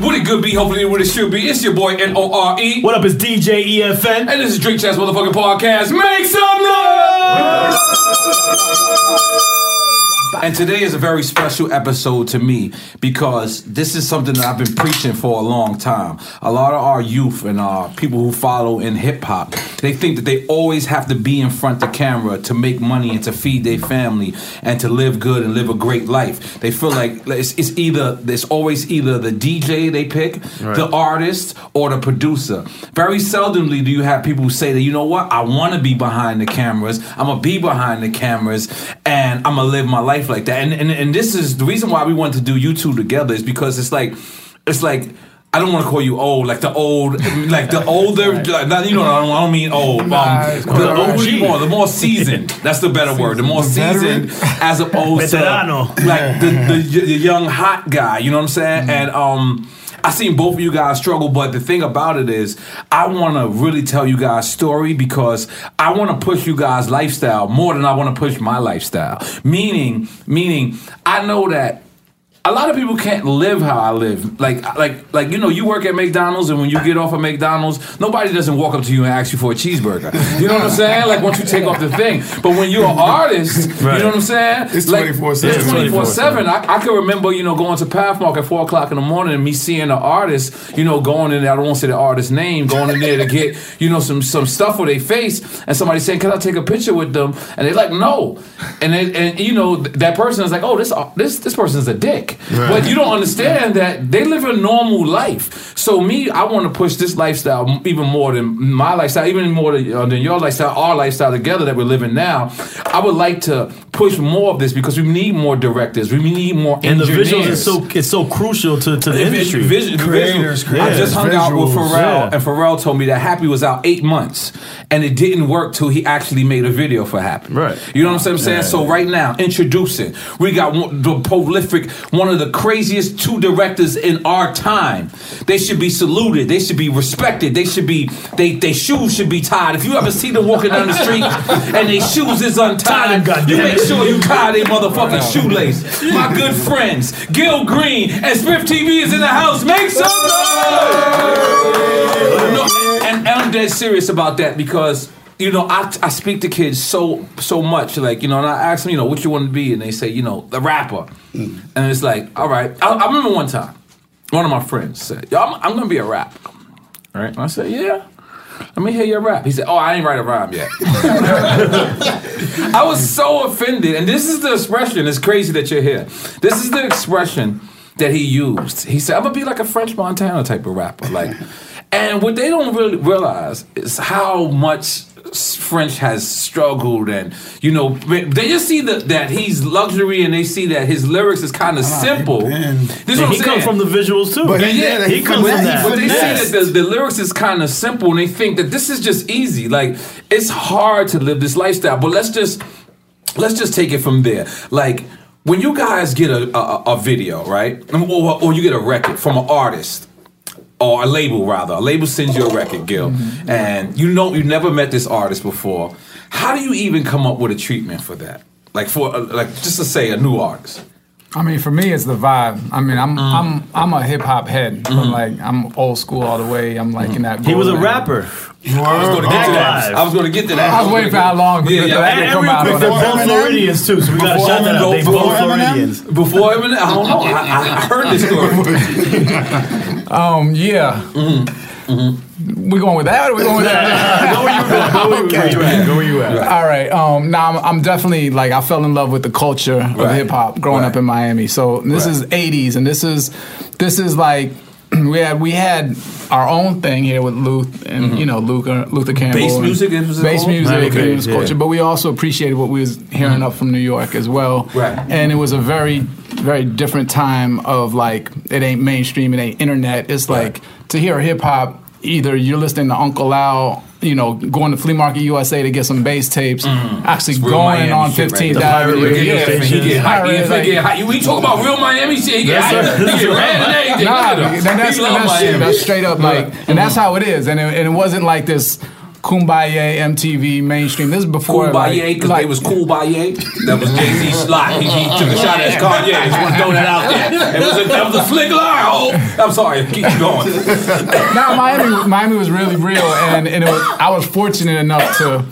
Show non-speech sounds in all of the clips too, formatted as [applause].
What it could be, hopefully what it should be. It's your boy N-O-R-E. What up, is DJ EFN? And this is Drink Champs Motherfucking Podcast. Make some noise! And today is a very special episode to me because this is something that I've been preaching for a long time. A lot of our youth and uh, people who follow in hip hop, they think that they always have to be in front of the camera to make money and to feed their family and to live good and live a great life. They feel like it's, it's either it's always either the DJ they pick, the artist, or the producer. Very seldomly do you have people who say that you know what I want to be behind the cameras. I'm gonna be behind the cameras and I'm gonna live my life like that. And, and and this is the reason why we want to do you two together is because it's like it's like. I don't want to call you old, like the old, like the [laughs] older, like, not, you know, I don't, I don't mean old. Um, the, OG more, the more seasoned. That's the better word. The more seasoned, as opposed Veterano. to like the, [laughs] the, the young hot guy. You know what I'm saying? And um, I seen both of you guys struggle, but the thing about it is, I want to really tell you guys story because I want to push you guys lifestyle more than I want to push my lifestyle. Meaning, meaning, I know that a lot of people can't live how I live. Like, like, like you know, you work at McDonald's, and when you get off of McDonald's, nobody doesn't walk up to you and ask you for a cheeseburger. You know what I'm saying? Like once you take off the thing. But when you're an artist, you know what I'm saying? It's Like, 24/7. It's 24 seven. I, I can remember, you know, going to Pathmark at four o'clock in the morning and me seeing an artist, you know, going in there. I don't want to say the artist's name, going in there to get, you know, some some stuff for their face, and somebody saying, "Can I take a picture with them?" And they're like, "No," and they, and you know that person is like, "Oh, this this this person's a dick," but you don't understand that they live a normal life. So me, I want to push this lifestyle even more than my lifestyle, even more than, uh, than your lifestyle, our lifestyle together that we're living now. I would like to push more of this because we need more directors. We need more And the engineers. visuals is so it's so crucial to, to the Vis- industry. vis- Creators, visual- I just hung out with Pharrell, yeah. and Pharrell told me that Happy was out eight months, and it didn't work till he actually made a video for Happy. Right. You know what I'm saying? So right now, introducing, we got one, the prolific, one of the craziest two directors in our time. They should be saluted. They should be respected. They should be. They their shoes should be tied. If you ever see them walking down the street [laughs] and their shoes is untied, you make sure you tie their motherfucking shoelace. My good friends, Gil Green and Spiff TV is in the house. Make some noise! No, and, and I'm dead serious about that because you know I, I speak to kids so so much like you know and I ask them you know what you want to be and they say you know the rapper mm. and it's like all right I, I remember one time one of my friends said Yo, I'm, I'm gonna be a rapper right and I said yeah let me hear your rap. He said, "Oh, I ain't write a rhyme yet." [laughs] I was so offended, and this is the expression. It's crazy that you're here. This is the expression that he used. He said, "I'm gonna be like a French Montana type of rapper." Like, and what they don't really realize is how much French has struggled, and you know, they just see that that he's luxury, and they see that his lyrics is kind of ah, simple. This is what he comes from the visuals too. But He- yeah, he comes but from they- that. But they Finesse. see that the, the lyrics is kind of simple, and they think that this is just easy. Like it's hard to live this lifestyle. But let's just let's just take it from there. Like when you guys get a a, a video, right, or, or you get a record from an artist. Or a label rather. A label sends you a record, Gil. And you know you never met this artist before. How do you even come up with a treatment for that? Like for uh, like just to say a new artist. I mean, for me, it's the vibe. I mean, I'm Mm. I'm I'm a hip hop head, but Mm-hmm. like I'm old school all the way. I'm like in that. He was a golden- rapper. I was going to get to that. I was going to get to that. I was waiting for how long Yeah, the yeah. record And come real out quick, on they're both Floridians too, so we gotta shout that out. They both Floridians. Before Eminem, I don't know. I, I heard this story. [laughs] Um, yeah. Mm-hmm. We going with that or we going with that? [laughs] Go where you at. Go where- where you at. Go where you at. All right. Um, now I'm, I'm definitely like I fell in love with the culture of Right. hip hop growing up in Miami. So this Right. is '80s, and this is this is like [clears throat] we had we had our own thing here with Luth and you know Luther Luther Campbell. Mm-hmm. Bass music, was bass music, Miami bass, yeah. culture. But we also appreciated what we was hearing up from New York as well. Right. And it was a very very different time of like it ain't mainstream, it ain't internet. It's like to hear hip hop. Either you're listening to Uncle Al, you know, going to Flea Market USA to get some bass tapes, mm-hmm. actually It's going on shit right 15th. Avenue. Yeah, station. he get hype. He Pirate, get- he. We talk about real Miami shit. He get Yes, hype. He get red and everything. Nah, Look at him. and that's, He and that's, shit. That's straight up like, and that's mm-hmm. how it is. And it, and it wasn't like this kumbaya MTV mainstream. This is before Kumbaya because like they was Cool Baye. That was Jay Z slot. He, he took a shot at Kanye. I just want to throw that out there. It was a, that was a slick line. Oh, I'm sorry. Keep going. now Miami, Miami was really real, and, and it was, I was fortunate enough to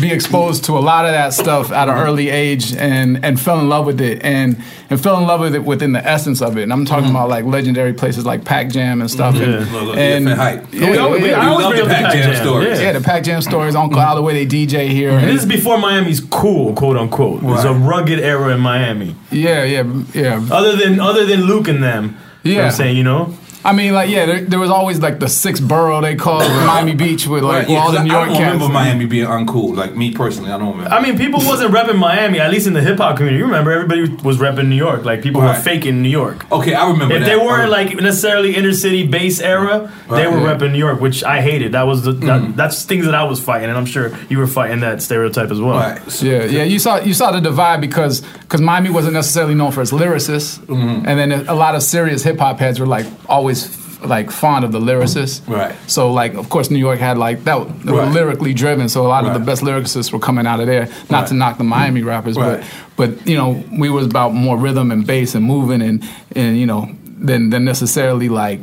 be exposed to a lot of that stuff at an early age, and and fell in love with it, and and fell in love with it within the essence of it. And I'm talking mm-hmm. about like legendary places like Pac Jam and stuff. And, Look, look, and different hype. Yeah, We always- we yeah, We love the Pac Jam Jam, stories. yeah, the Pac Jam stories, Uncle mm-hmm. Al, the way they DJ here. And and- this is before Miami's cool, quote unquote. It's a rugged era in Miami. yeah, yeah, yeah. Other than other than Luke and them. You know what Yeah. I'm saying, you know? I mean, like, yeah, there, there was always like the sixth borough they called [laughs] Miami Beach with like Right, yeah, all 'cause the I, New I York don't cats. remember Miami being uncool. Like me personally, I don't remember. I mean, people wasn't repping Miami, at least in the hip hop community. You remember, everybody was repping New York. Like, people were Right. faking New York. okay, I remember If that. they weren't like necessarily inner city base era, they were yeah. repping New York, which I hated. That was the that, that's things that I was fighting, and I'm sure you were fighting that stereotype as well. Right. So- Yeah, yeah, you saw you saw the divide because because Miami wasn't necessarily known for its lyricists, Mm-hmm. and then a lot of serious hip hop heads were like always like fond of the lyricists. Right. So like, of course, New York had like that. They were Right. lyrically driven, so a lot of the best lyricists were coming out of there. Not Right. to knock the Miami rappers, Right. but but you know, we was about more rhythm and bass and moving and and you know, than than necessarily like.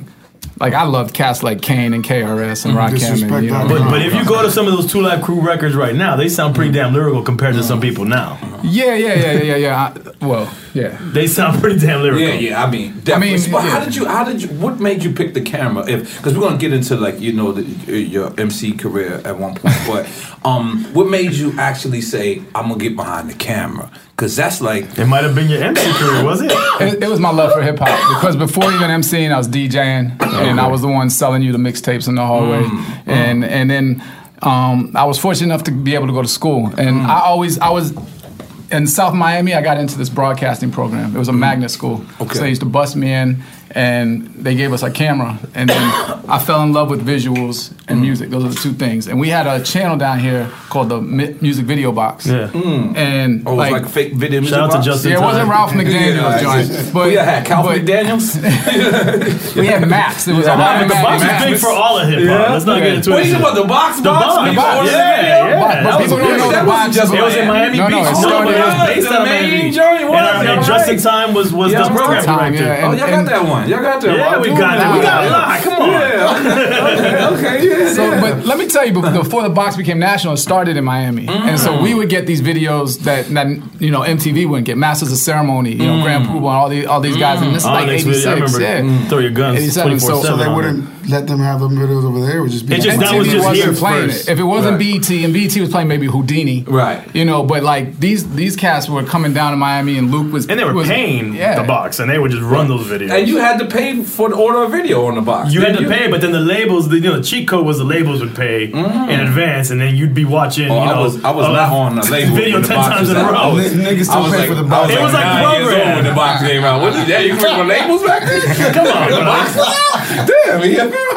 Like I loved cats like Kane and KRS and Rakim and you know. But, but if you go to some of those Two Live Crew records right now, they sound pretty damn lyrical compared to some people now. Yeah, yeah, yeah, yeah, yeah, yeah. I, well, yeah. They sound pretty damn lyrical. Yeah, yeah. I mean, definitely. I mean, but how did you? How did you? What made you pick the camera? If because we're gonna get into like you know the, your MC career at one point, but um, what made you actually say I'm gonna get behind the camera? Because that's like it might have been your MC career, was it? [coughs] It, it was my love for hip hop because before even MCing, I was DJing and I was the one selling you the mixtapes in the hallway, mm, mm. and and then um, I was fortunate enough to be able to go to school, and mm. I always I was. In South Miami, I got into this broadcasting program. It was a magnet school. Okay. So they used to bust me in, and they gave us a camera. And then I fell in love with visuals and mm. music. Those are the two things. And we had a channel down here called the Mi- Music Video Box. Yeah. Mm. And oh, it was like, fake video music. Shout out to box? Justin yeah, it wasn't Ralph McDaniel's Yeah, joint. But yeah, had Calvin but- McDaniels. [laughs] we had Max. It was Yeah, a lot of the box Max. is big for all of hip hop. Yeah. Let's not get into What it. you talking about? The box The box? box. People ordered Yeah, video? yeah. But- but That people was don't know big. the That box wasn't just- It was in Miami. Miami No, Beach. no, it No, started- but it was Right, based out of Miami Beach. joint was, And, uh, and right. Justin Time was was Yeah, the program Time, director. yeah. Oh, y'all got And- that one. Y'all got that Yeah, one. we got it. We got a lot. Come on. Yeah. Okay. Yeah. So, yeah. but let me tell you, before the box became national, it started in Miami, and so we would get these videos that, that you know MTV wouldn't get. Masters of Ceremony, you know, Grand Puba, and all these all these guys, and this is like '86. video. I remember. yeah. Mm, Throw your guns. 87, so- so So they wouldn't let them have the videos over there. It would just be It just- that was just wasn't here playing first. it. If it wasn't Right. BET, and BET was playing maybe Houdini, Right. You know, but like these these cats were coming down to Miami, and Luke was And they were was, paying yeah. the box, and they would just run those videos. And you had to pay for the order of video on the box. You had didn't to pay, but then the labels, the, you know, the cheat code was the labels would pay in advance, and then you'd be watching. Oh, you know, I was I was uh, not on the label. video the ten times in a row. I was, Niggas still I was pay like, for the I box. was It was like nine years program. old when the box came out. What, yeah, you remember labels back then? [laughs] Come on, [laughs] the box was out? Damn, man, how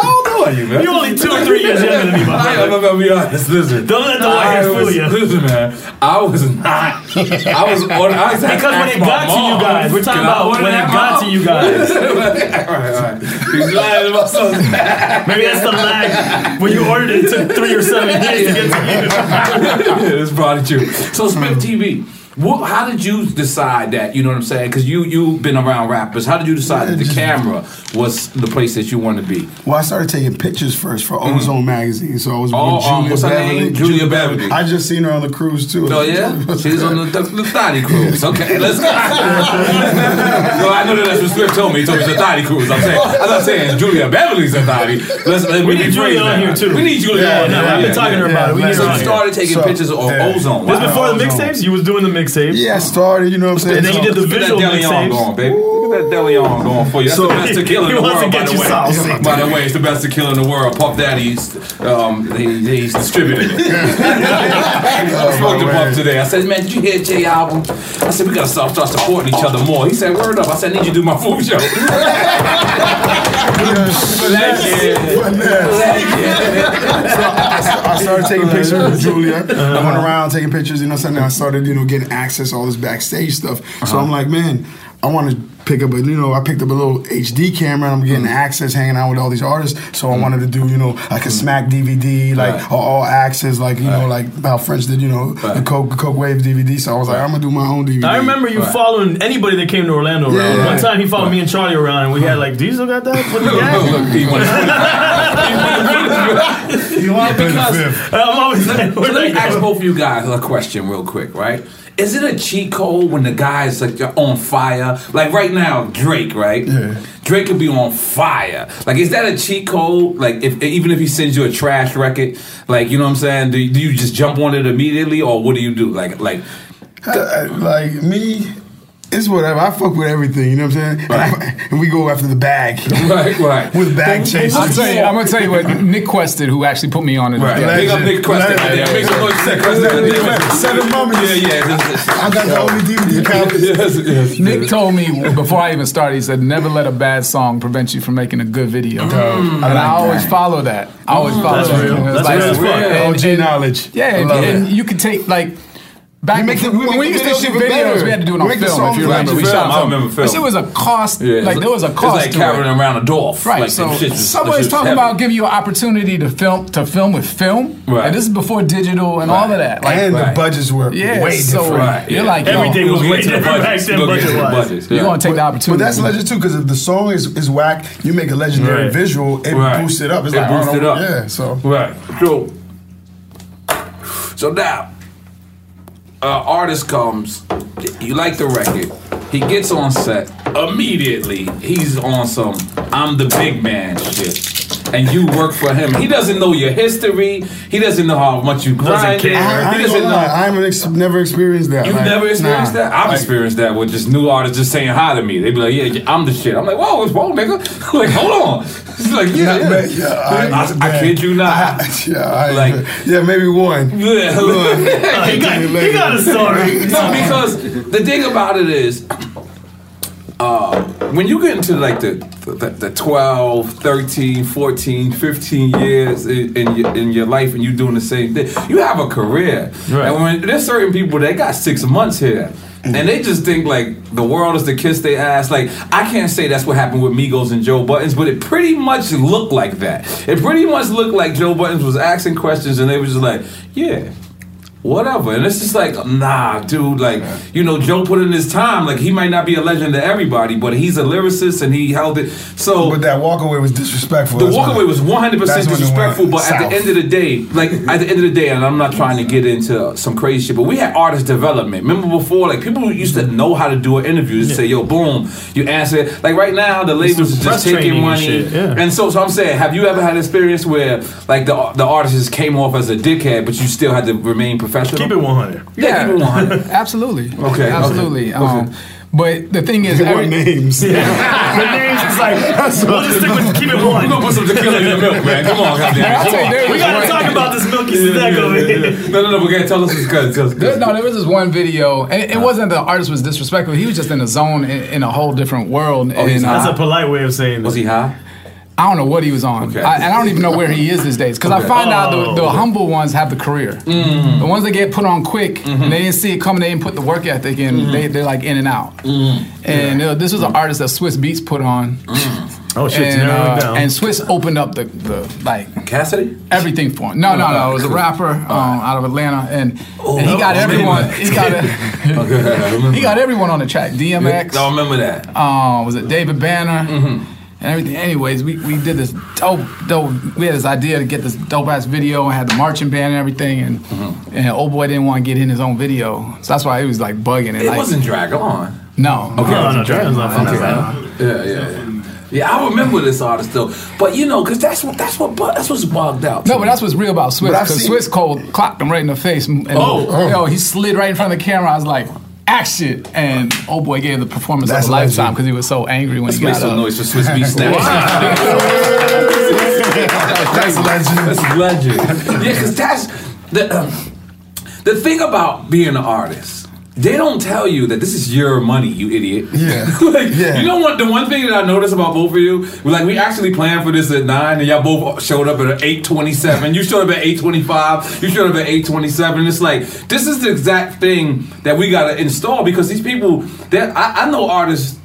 old are you, man? You're only two or three years younger than me, my [laughs] I, brother. I'm gonna be honest. Listen, Don't let the I white hair fool was- you. Listen, man, I was not. [laughs] I was. On, I was Because when it got to you guys, we're talking about when it got to you guys. [laughs] all right, all right. He's lying about something. Maybe that's the lag. When you ordered it, it took three or seven days to get to you. That's probably true. So Spiff TV. What, how did you decide that? You know what I'm saying? Because you you've been around rappers. How did you decide that the camera was the place that you want to be? Well, I started taking pictures first for Ozone magazine. So I was Oh, with um, Julia what's her Beverly. name? Julia Beverly. I just seen her on the cruise too. Oh yeah, [laughs] she's on the, the, the Thotty cruise. Okay, let's go. [laughs] no, I know that that's what Swift told me. He told me it's a Thotty cruise. I'm saying, I'm not saying Julia Beverly's a Thotty. Let's let We me need Julia on that. here, too. We need Julia Yeah, on no, here. I've been talking to her about it. We need so her you on here. started taking pictures of ozone. This before the mixtapes? You was doing the mixtapes? Yeah, I started. You know what I'm saying? And then you did the Look at that visual Deleon going, baby. Look at that Deleon going for you. That's So- the best tequila [laughs] in the to world, [laughs] by the way. saucy. By the way, it's the best to tequila in the world. Puff Daddy's, um, he, he's distributing it. [laughs] I spoke to Puff today. I said, man, did you hear Jay album? I said, we gotta start, start supporting each other more. He said, word up. I said, I need you to do my food show. I started taking pictures with Julia. Uh-huh. I went around taking pictures, you know saying? I started, you know, getting access to all this backstage stuff. So uh-huh. I'm like, man, I want to pick up a, you know, I picked up a little HD camera and I'm getting mm-hmm. access hanging out with all these artists. So I mm-hmm. wanted to do, you know, like a mm-hmm. smack DVD, like Right. all, all access, like, you know, like how French did, you know, the Right. Coke, Coke Wave DVD. So I was like, I'm going to do my own DVD. I remember you Right. following anybody that came to Orlando around. Yeah. One time he followed me and Charlie around, and we had like, Diesel got that?" What the gang? [laughs] Look, he went- You want to because- I'm always like, So "Where'd let me that ask both of you guys a question real quick, right? Is it a cheat code when the guy's like you're on fire? Like right now, Drake, right? Yeah. Drake could be on fire. Like, is that a cheat code? Like, if even if he sends you a trash record, like you know what I'm saying? Do, do you just jump on it immediately, or what do you do? Like, like Uh, like me, it's whatever. I fuck with everything. You know what I'm saying? And, [laughs] I- and we go after the bag. right, right. [laughs] with bag chasers. I'll tell you, I'm gonna tell you what Nick Quested, who actually put me on it. Right. Big up Nick Quested. Legend. Yeah, make some noise Nick Quested. Seven moments. Yeah, yeah. I got the only DVD copy. Yes, yes. Nick told me before I even started, he said, never let a bad song prevent you from making a good video. Mm. and I, always follow that. I always mm. follow That's real. That's real as fuck. and- OG knowledge. Yeah, and, love and it. you could take like Back You make the- when we make we used to shoot even videos, better. we had to do it on make the film. songs If you like remember, we film. shot I film. remember film. This shit was a cost. Yeah, like there was a cost. it's cost. like carrying it. around a Dolph. Right, Like, so was- somebody's talking heavy. about giving you an opportunity to film to film with film. Right. And this is before digital and all of that. Like, and Right. the budgets were yeah, way so different. Right, you're yeah. like, yo, Everything We'll was way to the different back budgets. then, We'll get to the budget-wise. budgets, you're gonna take the opportunity. But that's legend too, because if the song is, is whack, you make a legendary Right. visual, it boosts it up. It boosts oh, it up. Yeah, so. Right. So, so now, uh, artist comes. You like the record. He gets on set immediately. He's on some "I'm the big man" shit, and you work for him. He doesn't know your history. He doesn't know how much you grinded. care. I, I he doesn't know. lie, I haven't ex- never experienced that. You've Like, never experienced nah. that? I've Like, experienced that with just new artists just saying hi to me. They be like, "Yeah, I'm the shit." I'm like, "Whoa, what's wrong, nigga?" [laughs] like, hold on. He's like, "Yeah, yeah." man, yeah, I- I, I kid you not. yeah, I, Like- yeah, maybe one. Yeah. [laughs] One. [laughs] he, got, he got a story. no, because the thing about it is, uh, when you get into like the, the, the 12, 13, 14, 15 years in, in, your, in your life and you're doing the same thing, you have a career. Right. And when there's certain people that got six months here. And they just think like the world is to kiss their ass. Like I can't say that's what happened with Migos and Joe Buttons, but it pretty much looked like that. It pretty much looked like Joe Buttons was asking questions, and they were just like, "Yeah, whatever. And it's just like, nah, dude, like, you know, Joe put in his time. Like, he might not be a legend to everybody, but he's a lyricist and he held it. So, But that walkaway was disrespectful. the That's when- walkaway was 100% that's when it went disrespectful, but at the end of the day, like, at the end of the day, and I'm not trying to get into some crazy shit, but we had artist development. Remember before, like, people used to know how to do an interview. Just say, yo, boom, you answer it. Like, right now, the labels are just taking training and money. shit, yeah. And so, so I'm saying, have you ever had experience where, like, the, the artist just came off as a dickhead, but you still had to remain professional? Keep it 100. Yeah, keep it 100. [laughs] absolutely. Okay, absolutely. okay, Um, but the thing is, What every, names? [laughs] [laughs] the names is like, we'll just stick with keep it We're gonna put some tequila in the milk, man. Come on, goddamn. Come on. We gotta talk about this milky snack over here. No, no, no. We gotta tell us because because There, no, there was this one video, and it, it wasn't the artist was disrespectful. He was just in a zone in, in a whole different world. Oh, and, high? uh, That's a polite way of saying was that. he high? I don't know what he was on, Okay. I, and I don't even know where he is these days. Because I Okay. find out the, Oh. the humble ones have the career. Mm. The ones that get put on quick, Mm-hmm. and they didn't see it coming, they didn't put the work ethic in. They, they're like in and out. Mm-hmm. And uh, this was an artist that Swizz Beatz put on. Oh shit, and, uh, down. and Swizz opened up the, the like Cassidy? everything for him. No, no, no. It was a rapper um, out of Atlanta, and, and he got oh, everyone. He got [laughs] a, Okay, he got everyone on the track. DMX. I remember that. Um, was it David Banner? Mm-hmm. And everything. Anyways, we, we did this dope, dope. We had this idea to get this dope ass video and had the marching band and everything. And Mm-hmm. and old boy didn't want to get in his own video, so that's why he was like bugging and It like wasn't drag on. no. Okay. no, no, Drag-On's not fun. Okay. Yeah, yeah, yeah. Yeah, I remember this artist though, but you know, cause that's what that's what bu- that's what's bugged out. No, but that's what's real about Swizz But I've because seen- Swizz Cole clocked him right in the face. And, Oh, oh. yo, he slid right in front of the camera. I was like, action! And oh boy gave the performance That's of a lifetime because he was so angry when Let's he make got some up. noise for Swizz Beat Snatch. [laughs] That's legend. That's legend. [laughs] Yeah, because that's the um, the thing about being an artist. They don't tell you that this is your money, you idiot. Yeah. [laughs] like, Yeah. You know what? The one thing that I noticed about both of you, like we actually planned for this at nine, and y'all both showed up at eight twenty-seven. You showed up at eight twenty-five. You showed up at eight twenty-seven. It's like this is the exact thing that we gotta install because these people. That I, I know artists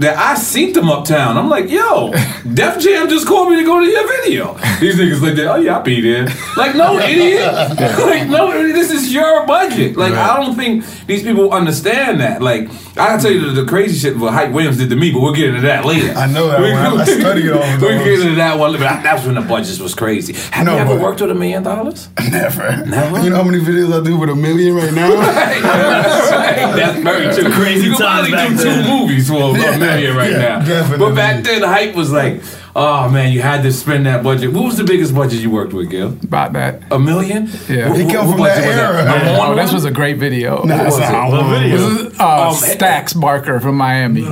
that I synced them uptown. I'm like, yo, [laughs] Def Jam just called me to go to your video. These niggas like, oh yeah, I'll be there. Like, no, idiot. [laughs] [laughs] like, no, this is your budget. Like, I don't think these people understand that. Like, I can tell you the, the crazy shit what Hype Williams did to me, but we'll get into that later. I know that We- one. I studied all of We get into that one. But that's when the budgets was crazy. Have No, you ever worked with a million dollars? Never. Never? You know how many videos I do with a million right now? Right, right. That's very true. Crazy you can times probably back do two then. movies for a Yeah, million right yeah, now. definitely. But back then, the hype was like, oh man, you had to spend that budget. What was the biggest budget you worked with, Gil? About that. A million? Yeah. What- He what- come from that era. Number Yeah. one Oh, this was a great video. Nah, was it's it? not What video? This is uh, Um, Stax Barker from Miami. [laughs]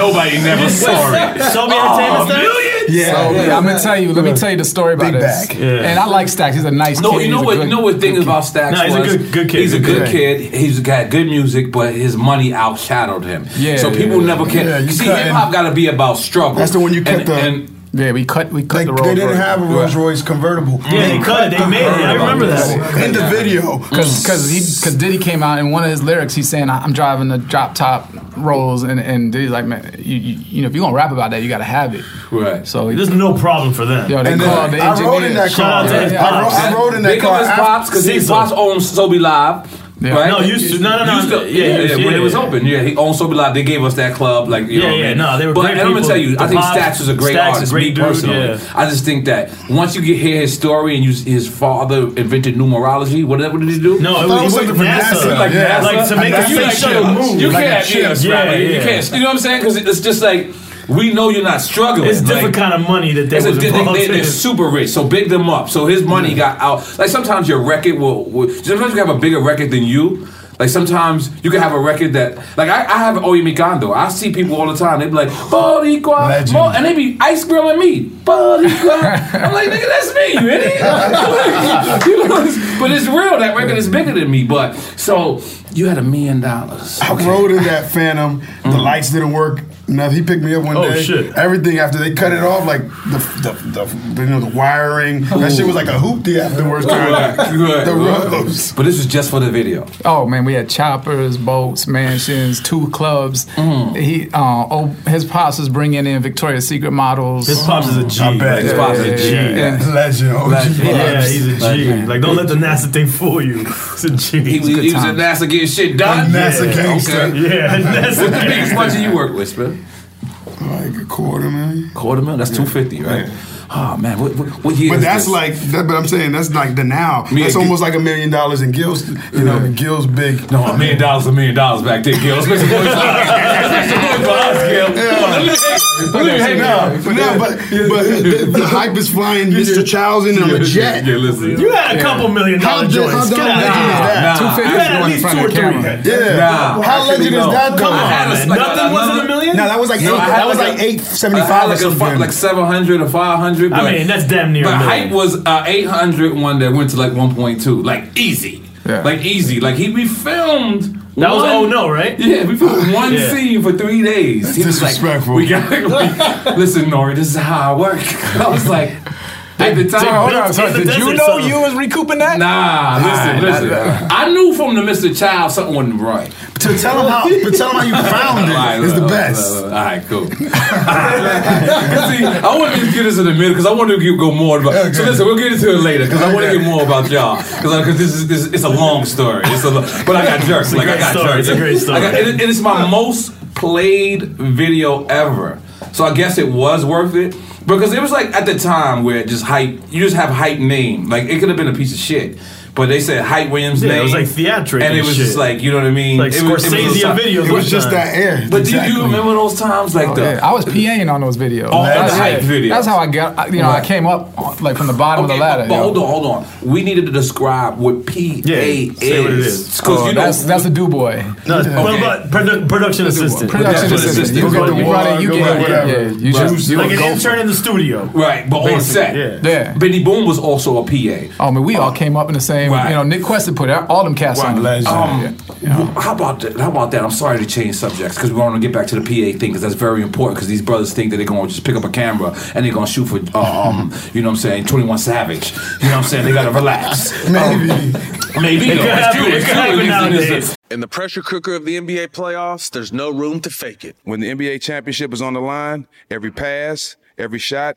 Nobody never saw it. Shelby Entertainment stuff? Yeah. So, yeah, I'm gonna tell you. Let me tell you the story about Big this. Yeah. And I like Stax. He's a nice kid. No, kid. you know He's what? good- you know what thing about Stax Nah, he's a good- good kid. He's a Good good kid. He's got good music, but his money outshadowed him. Yeah, So people yeah. never can. Yeah, you see, hip hop got to be about struggle. That's the one you cut and, the- and Yeah, we cut we cut They, the they didn't Royce. have a Rolls Royce convertible. Yeah, they cut it. They made it. I remember that. in the video. [laughs] Because because he because Diddy came out in one of his lyrics, he's saying I'm driving the drop top Rolls, and and Diddy's like, man, you, you, you know if you're gonna rap about that, you gotta have it. Right. So he, There's no problem for them. yo, they And then called the I engineer. rode in that Shout car. out to his I, rode, pops. I rode in that Big car. up his pops because his pops owns Sobe Live. Yeah. Right? No, used to. No, no, no. Used to, Yeah, yeah, used- yeah, when yeah, it was yeah. open, yeah, he owned Sobe Live. They gave us that club, like you Yeah, know. what I yeah, mean? no, they were But great and I'm gonna tell you, I think Pops- Stacks is a great Stacks is a artist. great me dude, personally, yeah. I just think that once you get hear his story and you, his father invented numerology, whatever did he do? No, I it thought it was was like something from NASA. NASA. like Yeah. NASA. Like to make a you space like shuttle move. You can't, yeah, Yeah, yeah. you can't. You know what I'm saying? Because it's just like we know you're not struggling. It's different Like, kind of money that they It's a, was they, involved they, in. they're super rich, so big them up. So his money got out. Like sometimes your record will, will. Sometimes you have a bigger record than you. Like sometimes you can have a record that, like I, I have Oye Mi Canto. I see people all the time. They be like, Boricua, Legend. Mo-" and they be ice grilling me. Boricua. [laughs] I'm like, nigga, that's me, you idiot. [laughs] you know, it's- but it's real. That record is bigger than me. But so you had a million dollars. I rode in that Phantom. The mm-hmm. lights didn't work. Nothing. He picked me up one Oh, day. shit. Everything after they cut it off, like the the, the, you know the wiring. That shit was like a hoopty afterwards. Right, right, the right. rose. But this was just for the video. Oh man, we had choppers, boats, mansions, two clubs. Mm. He, uh, oh, his pops was bringing in Victoria's Secret models. His pops is a G. I bet. His pops is a G. Yeah. Legend. OG Legend. Yeah, he's a G. Legend. Like, don't let the NASA thing fool you. It's a G. He was, he was at NASA getting shit done. NASA Yeah, gangster. okay. yeah, [laughs] NASA. What's the biggest budget you work with, Spin? Like a quarter million. Quarter million? That's two fifty, right? Oh man, what, what, what year? But is that's this? like, that, but I'm saying that's like the now. Me that's and almost like a million dollars in Gil's. You know, Gil's big. no, a million dollars, a million dollars back then, Gil. Let's make some noise. Let's make some noise for us, Gil. Come on, let me let me hang No, but but the, the hype is flying Mr. Childs in on a jet. Yeah, listen. You had a couple million dollar dollar di- how joints. Get damn out of legend is that? Nah. Two You had at least two or three. camera. Yeah. Nah, how legend no. is that? Come on, I had a- man. like Nothing another- wasn't a million? No, that was like No, eight, that was like like a- eight seventy I had five or like, a, something. fi- like 700 or 500. I but- mean, that's damn near a But million. hype was uh, 800 one that went to like 1.2. Like easy. Yeah. Like easy. Like he we filmed. That was one- Oh No, right? Yeah, we filmed [laughs] one Yeah. scene for three days. He was like, disrespectful. we got we, [laughs] listen, Nori, this is how I work. [laughs] I was like, at the time, Hold on, so In the did you know something. you was recouping that? Nah, listen, listen. I knew from the Mr. Child something wasn't right. To tell them how, but tell him how you [laughs] found All right, it is the look, best. look, look, All right, cool. [laughs] See, I want to get this in a minute because I want to get, go more about. So listen, we'll get into it later because I want to get more about y'all because this is this, it's a long story. It's a, lo- but I got jerks. Like I got story. jerks. It's a great story. I got, and, and it's my most played video ever. So I guess it was worth it because it was like at the time where just hype. You just have hype name. Like it could have been a piece of shit. But they said Hype Williams' Yeah, name. it was like theatric and it was shit. just like you know what I mean. Like it was, it was Scorsese videos It was just that. that air. But do you remember those times like Oh, the? yeah. I was PAing on those videos. Oh, That's- the hype videos. That's how I got. You know, I came up like from the bottom Okay, of the ladder. but yo. hold on, hold on. We needed to describe what PA Yeah, is. say what it is. Because Oh, you know, that's that's a do boy. No, well, Okay. but produ- production assistant. Production Production assistant. assistant. You Go go, get you the brought in, you go get get whatever. You just like a an gopher. intern in the studio. right, but on set. Yeah. Yeah. Benny Boom was also a PA. Oh, man, we all came up in the same. Right. You know, Nick Quested put out all them cats on. Legend. Um, How about that? How about that? I'm sorry to change subjects because we want to get back to the PA thing because that's very important because these brothers think that they're going to just pick up a camera and they're going to shoot for, uh, um, [laughs] you know what I'm saying, 21 Savage. You know what I'm saying? They got to relax. [laughs] Maybe. Maybe. It could It's happen. true. It It's true. happen It's- it's- In the pressure cooker of the NBA playoffs, there's no room to fake it. When the NBA championship is on the line, every pass, every shot,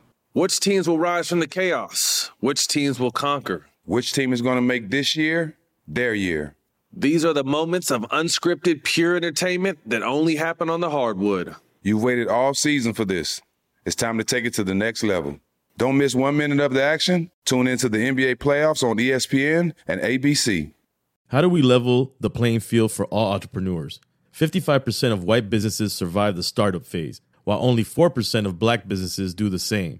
Which teams will rise from the chaos? Which teams will conquer? Which team is going to make this year their year? These are the moments of unscripted, pure entertainment that only happen on the hardwood. You've waited all season for this. It's time to take it to the next level. Don't miss one minute of the action. Tune into the NBA playoffs on ESPN and ABC. How do we level the playing field for all entrepreneurs? 55% of white businesses survive the startup phase, while only 4% of black businesses do the same.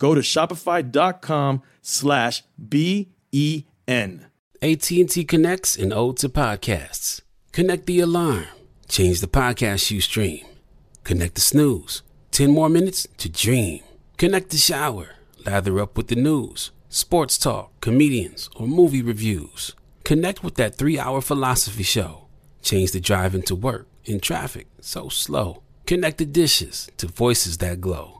Go to shopify.com slash B-E-N. AT&T connects an ode to podcasts. Connect the alarm. Change the podcast you stream. Connect the snooze. 10 more minutes to dream. Connect the shower. Lather up with the news, sports talk, comedians, or movie reviews. Connect with that three hour philosophy show. Change the drive into work in traffic so slow. Connect the dishes to voices that glow.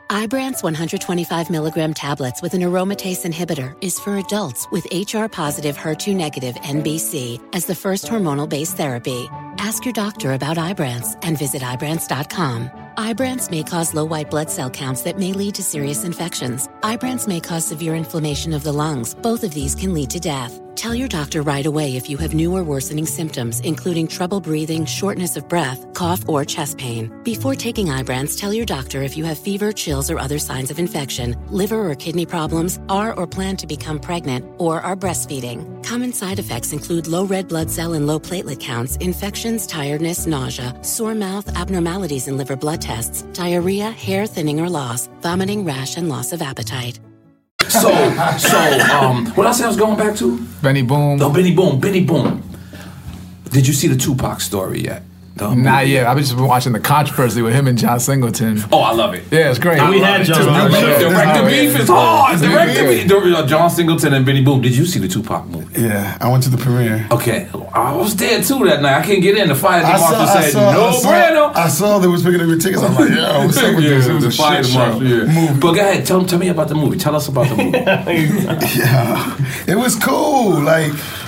Ibrance 125 milligram tablets with an aromatase inhibitor is for adults with HR positive HER2 negative MBC as the first hormonal based therapy. Ask your doctor about Ibrance and visit Ibrance.com. Ibrance may cause low white blood cell counts that may lead to serious infections. Ibrance may cause severe inflammation of the lungs. Both of these can lead to death. Tell your doctor right away if you have new or worsening symptoms, including trouble breathing, shortness of breath, cough, or chest pain. Before taking Ibrance, tell your doctor if you have fever, chills, or other signs of infection, liver or kidney problems, are or plan to become pregnant, or are breastfeeding. Common side effects include low red blood cell and low platelet counts, infections, tiredness, nausea, sore mouth, abnormalities in liver blood tests, diarrhea, hair thinning or loss, vomiting, rash, and loss of appetite. So, so, um, what else I was going back to? Benny Boom. Oh, Benny Boom, Benny Boom. Did you see the Tupac story yet? The Not yet. I've just been watching the controversy with him and John Singleton. Oh, I love it. Yeah, it's great. I had it, too. Direct the beef is hard. Direct the beef. Dir- uh, John Singleton and Benny Boom. Did you see the Tupac movie? Yeah, I went to the premiere. Okay, I was there too that night. I can't get in. The fire I saw, marshal said saw, no I saw, bueno. I saw they was picking up your tickets. I'm like, yo, what's [laughs] up with this? It was the a fire shit show. marshal. Yeah. But go ahead, tell, tell me about the movie. Tell us about the movie. [laughs] yeah, it was cool. Like, All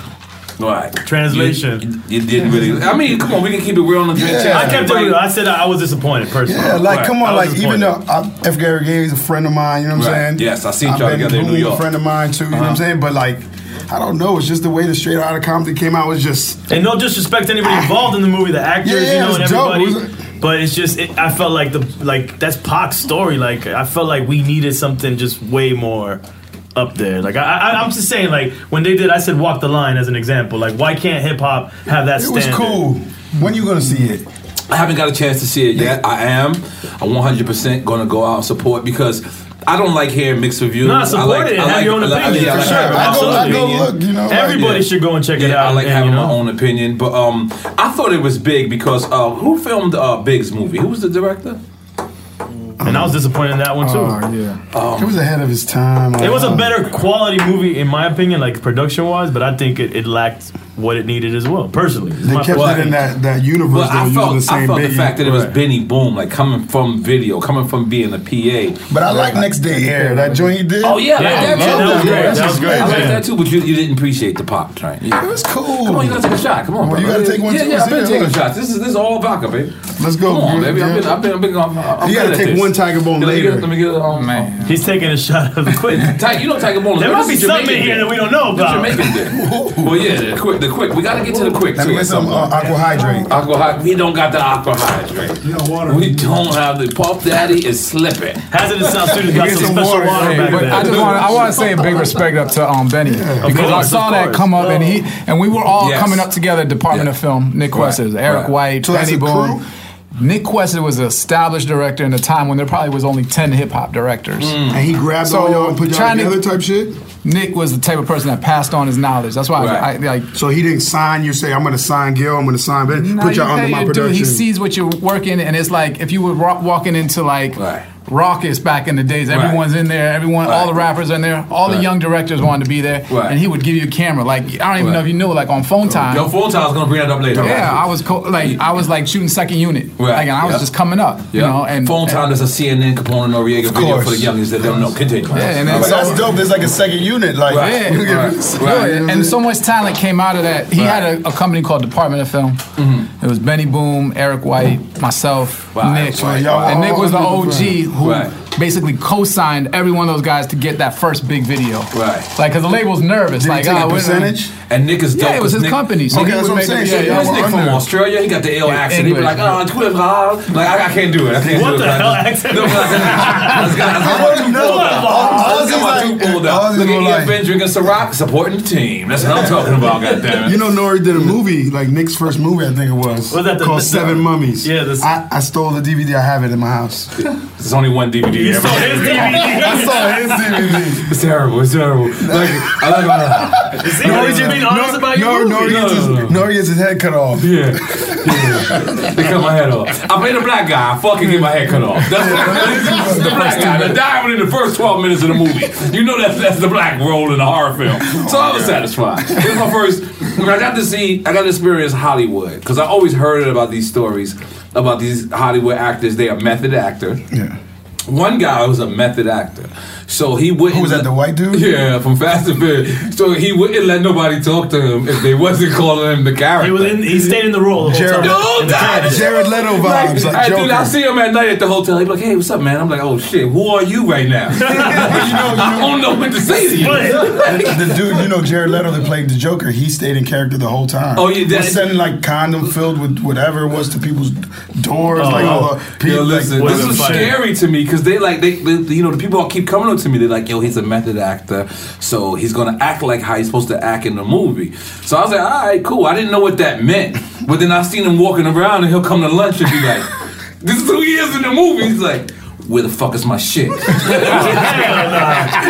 right. Translation. You, you didn't really. I mean, come on, we can keep it real on the drink Yeah. chat. I kept it Everybody- real. I said I was disappointed personally. yeah, like, Right. come on, was like, even though I, F. Gary Gray is a friend of mine, you know what I'm Right. saying? Yes, I seen I've y'all together in New York. A friend of mine too, you know what I'm Uh-huh. saying? But like, I don't know. It's just the way the Straight Outta Compton came out was just. And no disrespect to anybody involved in the movie, the actors, Yeah, you know, it and was dope. everybody. It was but it's just, it, I felt like the like that's Pac's story. Like I felt like we needed something just way more up there. Like I, I, I'm just saying, like when they did, I said "Walk the Line" as an example. Like why can't hip hop have that? It was cool. When you gonna see it? I haven't got a chance to see it yet. I am. I'm 100% going to go out and support because I don't like hearing mixed reviews. Nah, I support like, it. I Have like, your own I like- opinion, yeah, I for sure. I go- own I go look, you know, like- Everybody should go and check it out. I like and, having you know? my own opinion, but um, I thought it was big because uh, who filmed uh, Big's movie? Who was the director? And I was disappointed in that one too. Oh, yeah. He was ahead of his time. It was a uh, better quality movie, in my opinion, like production wise, but I think it, it lacked what it needed as well. Personally, They kept personal it in that, that universe. But they I felt, the same I felt the fact that it was Right. Benny Boom, like coming from video, coming from being a PA. But I like Next Day Air. That joint he did. Oh yeah, I like that too. that was great. That's That was great. I like man. that too, but you, you didn't appreciate the pop train. Yeah. It was cool. Come on, you gotta take a shot. Come on, Well, bro. you gotta take one Yeah, too. yeah, I've been taking shots. This is this is all vodka, baby. Let's go. Come on, bro. baby. I've been, I've been, I've been, I'm, I'm You gotta take one Tiger Bone Let me get- later. Let me get it on. Um, man, He's taking a shot of the quick. Tiger, you know Tiger Bone. There this must be something in here that we don't know This about. Jamaican dick. [laughs] well, yeah, quick, the quick. We gotta get to the quick Let me get some uh, aqua hydrate. Aqua hydrate. We don't got the aqua hydrate. You know, water. We don't have the Puff Daddy is slipping. Hazardous Sound Studios got Get some some special water. water Hey, back But there. I just want I want to say a big respect up to um Benny because I saw that come up and he and we were all Yes. coming up together. Department Yeah. of Film, Nick Quested, Eric right. White, So Benny a Boom. crew? Nick Quested was an established director in a time when there probably was only ten hip hop directors. Mm. And he grabbed So, all y'all and put y'all trying to- together type shit. Nick was the type of person that passed on his knowledge. That's why I, Right. I like. So he didn't sign you. Say I'm going to sign Gil. I'm going to sign Ben. Nah, put you y'all under my your dude. production. He sees what you're working, and it's like if you were walking into like Right. Rawkus back in the days. Right. Everyone's in there. Everyone, all the rappers are in there. All the young directors wanted to be there, Right. and he would give you a camera. Like I don't even Right. know if you knew, like on phone time. Yo, full time's gonna bring that up later. Yeah, I was co- like I was like shooting second unit, Right. like, and I was Yeah. just coming up, you Yeah. know. And phone time. There's a CNN Capone Noriega video course. for the youngest that don't know. Continue. Yeah, and then But so- that's dope. There's like a second unit. Like, Right. Yeah, [laughs] right, [laughs] right. and so much talent came out of that. He Right. had a, a company called Department of Film. Mm-hmm. It was Benny Boom, Eric White, myself, Wow, Nick, right, and Nick was the OG different. who Right. Basically co-signed every one of those guys to get that first big video. Right. Like, cause the label's nervous. Did he like, take oh, a percentage? And Nick is dope. Yeah, it was his Nick, company. So Okay, he that's would what I'm saying. yeah, So yeah, This y'all Nick from. Australia, he got the ill Yeah, accent. He be like, English. oh, Twitter, blah. like I, I can't do it. I can't What do the it. hell I- accent? No, but I got- I just got I got my two pulled out. I just got my two pulled out. Aussies Look were at like- EFN drinking Ciroc, supporting the team. That's what I'm talking about. Goddamn. You know, Nori did a movie, like Nick's first movie, I think it was. Was that the- called the- Seven Mummies? Yeah, this- I, I stole the DVD. I have it in my house. There's only one DVD. You [laughs] saw his DVD. I saw his DVD. It's terrible. It's terrible. Like, I like uh, See, no, he's just being honest about your no, movie. Nori gets, his, No, no, no. Nori gets his head cut off. Yeah. yeah. They cut my head off. I played a black guy. I fucking get my head cut off. That's the black guy. The died in the first 12 minutes of the movie. You know that's that's the black role in a horror film. So I was satisfied. It was my first. When I got to see, I got to experience Hollywood because I always heard about these stories about these Hollywood actors. They are method actor. Yeah. One guy was a method actor, so he wouldn't. Who was that, the white dude? [laughs] Yeah, from Fast and Furious. So he wouldn't let nobody talk to him if they wasn't calling him the character. He was in. He stayed in the role. The whole Jared- time. The whole time. Jared Leto vibes, like Hey, dude, I see him at night at the hotel. He's like, "Hey, what's up, man?" I'm like, "Oh shit, who are you right now?" [laughs] you know, I don't know what to say to you. [laughs] the, the dude, you know, Jared Leto that played the Joker, he stayed in character the whole time. Oh, yeah, that- was sending like condom filled with whatever it was to people's doors, like oh. all the Yo, listen, like, this is scary to me because they like they, they, you know, the people all keep coming to me. They're like, "Yo, he's a method actor, so he's gonna act like how he's supposed to act in the movie." So I was like, "All right, cool." I didn't know what that meant, but then I seen him walking around, and he'll come to lunch and be like, [laughs] "This is who he is in the movie." He's like. Where the fuck is my shit? [laughs]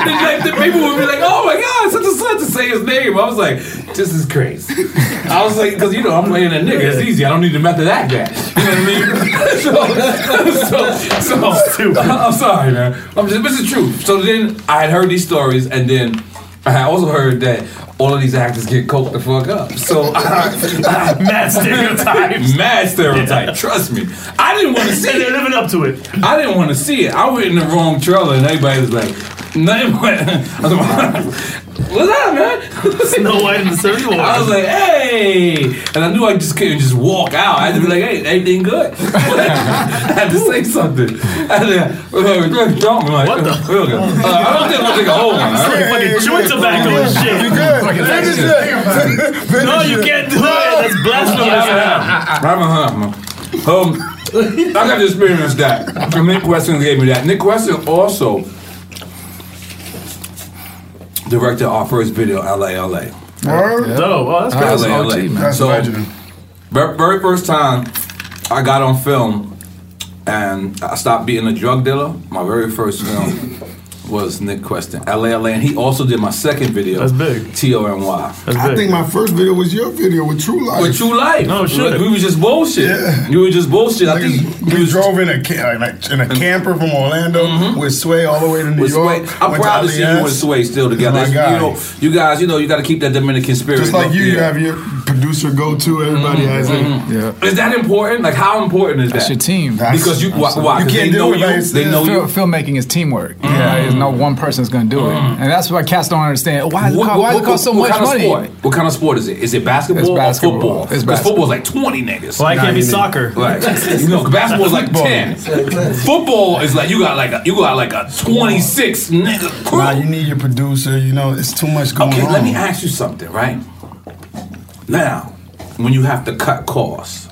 Like, the people would be like, "Oh my god, such and such," to say his name. I was like, "This is crazy." I was like, "Cause you know I'm playing a nigga. It's easy. I don't need to method act that." Guy. You know what I mean? [laughs] so, so, so I'm sorry, man. I'm just, this is true. So then I had heard these stories, and then I had also heard that all of these actors get coked the fuck up. So [laughs] [laughs] Mad stereotypes. [laughs] Mad stereotype. Trust me. I didn't want to see And they're it. living up to it. I didn't want to see it. I went in the wrong trailer, and everybody was like, nothing but. Like, What's that, man? [laughs] Snow White and the Seven Dwarfs. I was like, hey! And I knew I just couldn't just walk out. I had to be like, hey, everything good? [laughs] I had to say something. I had to, [laughs] uh, don't, like, What the- uh, I don't think I'm gonna take a whole one. It's like fucking joint tobacco and shit. You good? Finish it. No, you can't do it. That's blasphemous. I'm a hummer. Um, I got to experience that. Nick Quested gave me that. Nick Quested also directed our first video, LA, LA. Word? Oh, oh, that's That's crazy. LA, LA. man. That's So, legend. very, very first time I got on film and I stopped being a drug dealer, my very first film, [laughs] was Nick Quested. LA, LA, and he also did my second video. That's big. t.o.n.y T O N Y. I think my first video was your video with True Life. With True Life. Oh, We- We was just bullshit. Yeah. You were just bullshit. I think we drove in a ca- like, in a camper from Orlando mm-hmm. with Sway all the way to New with York. Sway. I'm went proud to to see you LAS. and Sway still together. My You know, you guys, you know, you got to keep that Dominican spirit. Just like you, you have your producer go to. Everybody mm-hmm. has it. Mm-hmm. Yeah. Is that important? Like, how important is That's that? your team. Because you, why? why? You 'Cause can't they do know it you. yourself. They know you. filmmaking is teamwork. Yeah, there's no one person's gonna do it, mm. and that's why cats don't understand. Why, does it What, cost- what, why does it cost so what much kind money? of sport? What kind of sport is it? Is it basketball, It's basketball. or football? It's Because basketball. football's like 20 niggas. Why can't it be you soccer? Right. [laughs] you know, basketball's like 10. Football is like, you got like a, you got like a 26 nigga crew. Nah, you need your producer. You know, it's too much going Okay, on. let me ask you something, right? Now, when you have to cut costs,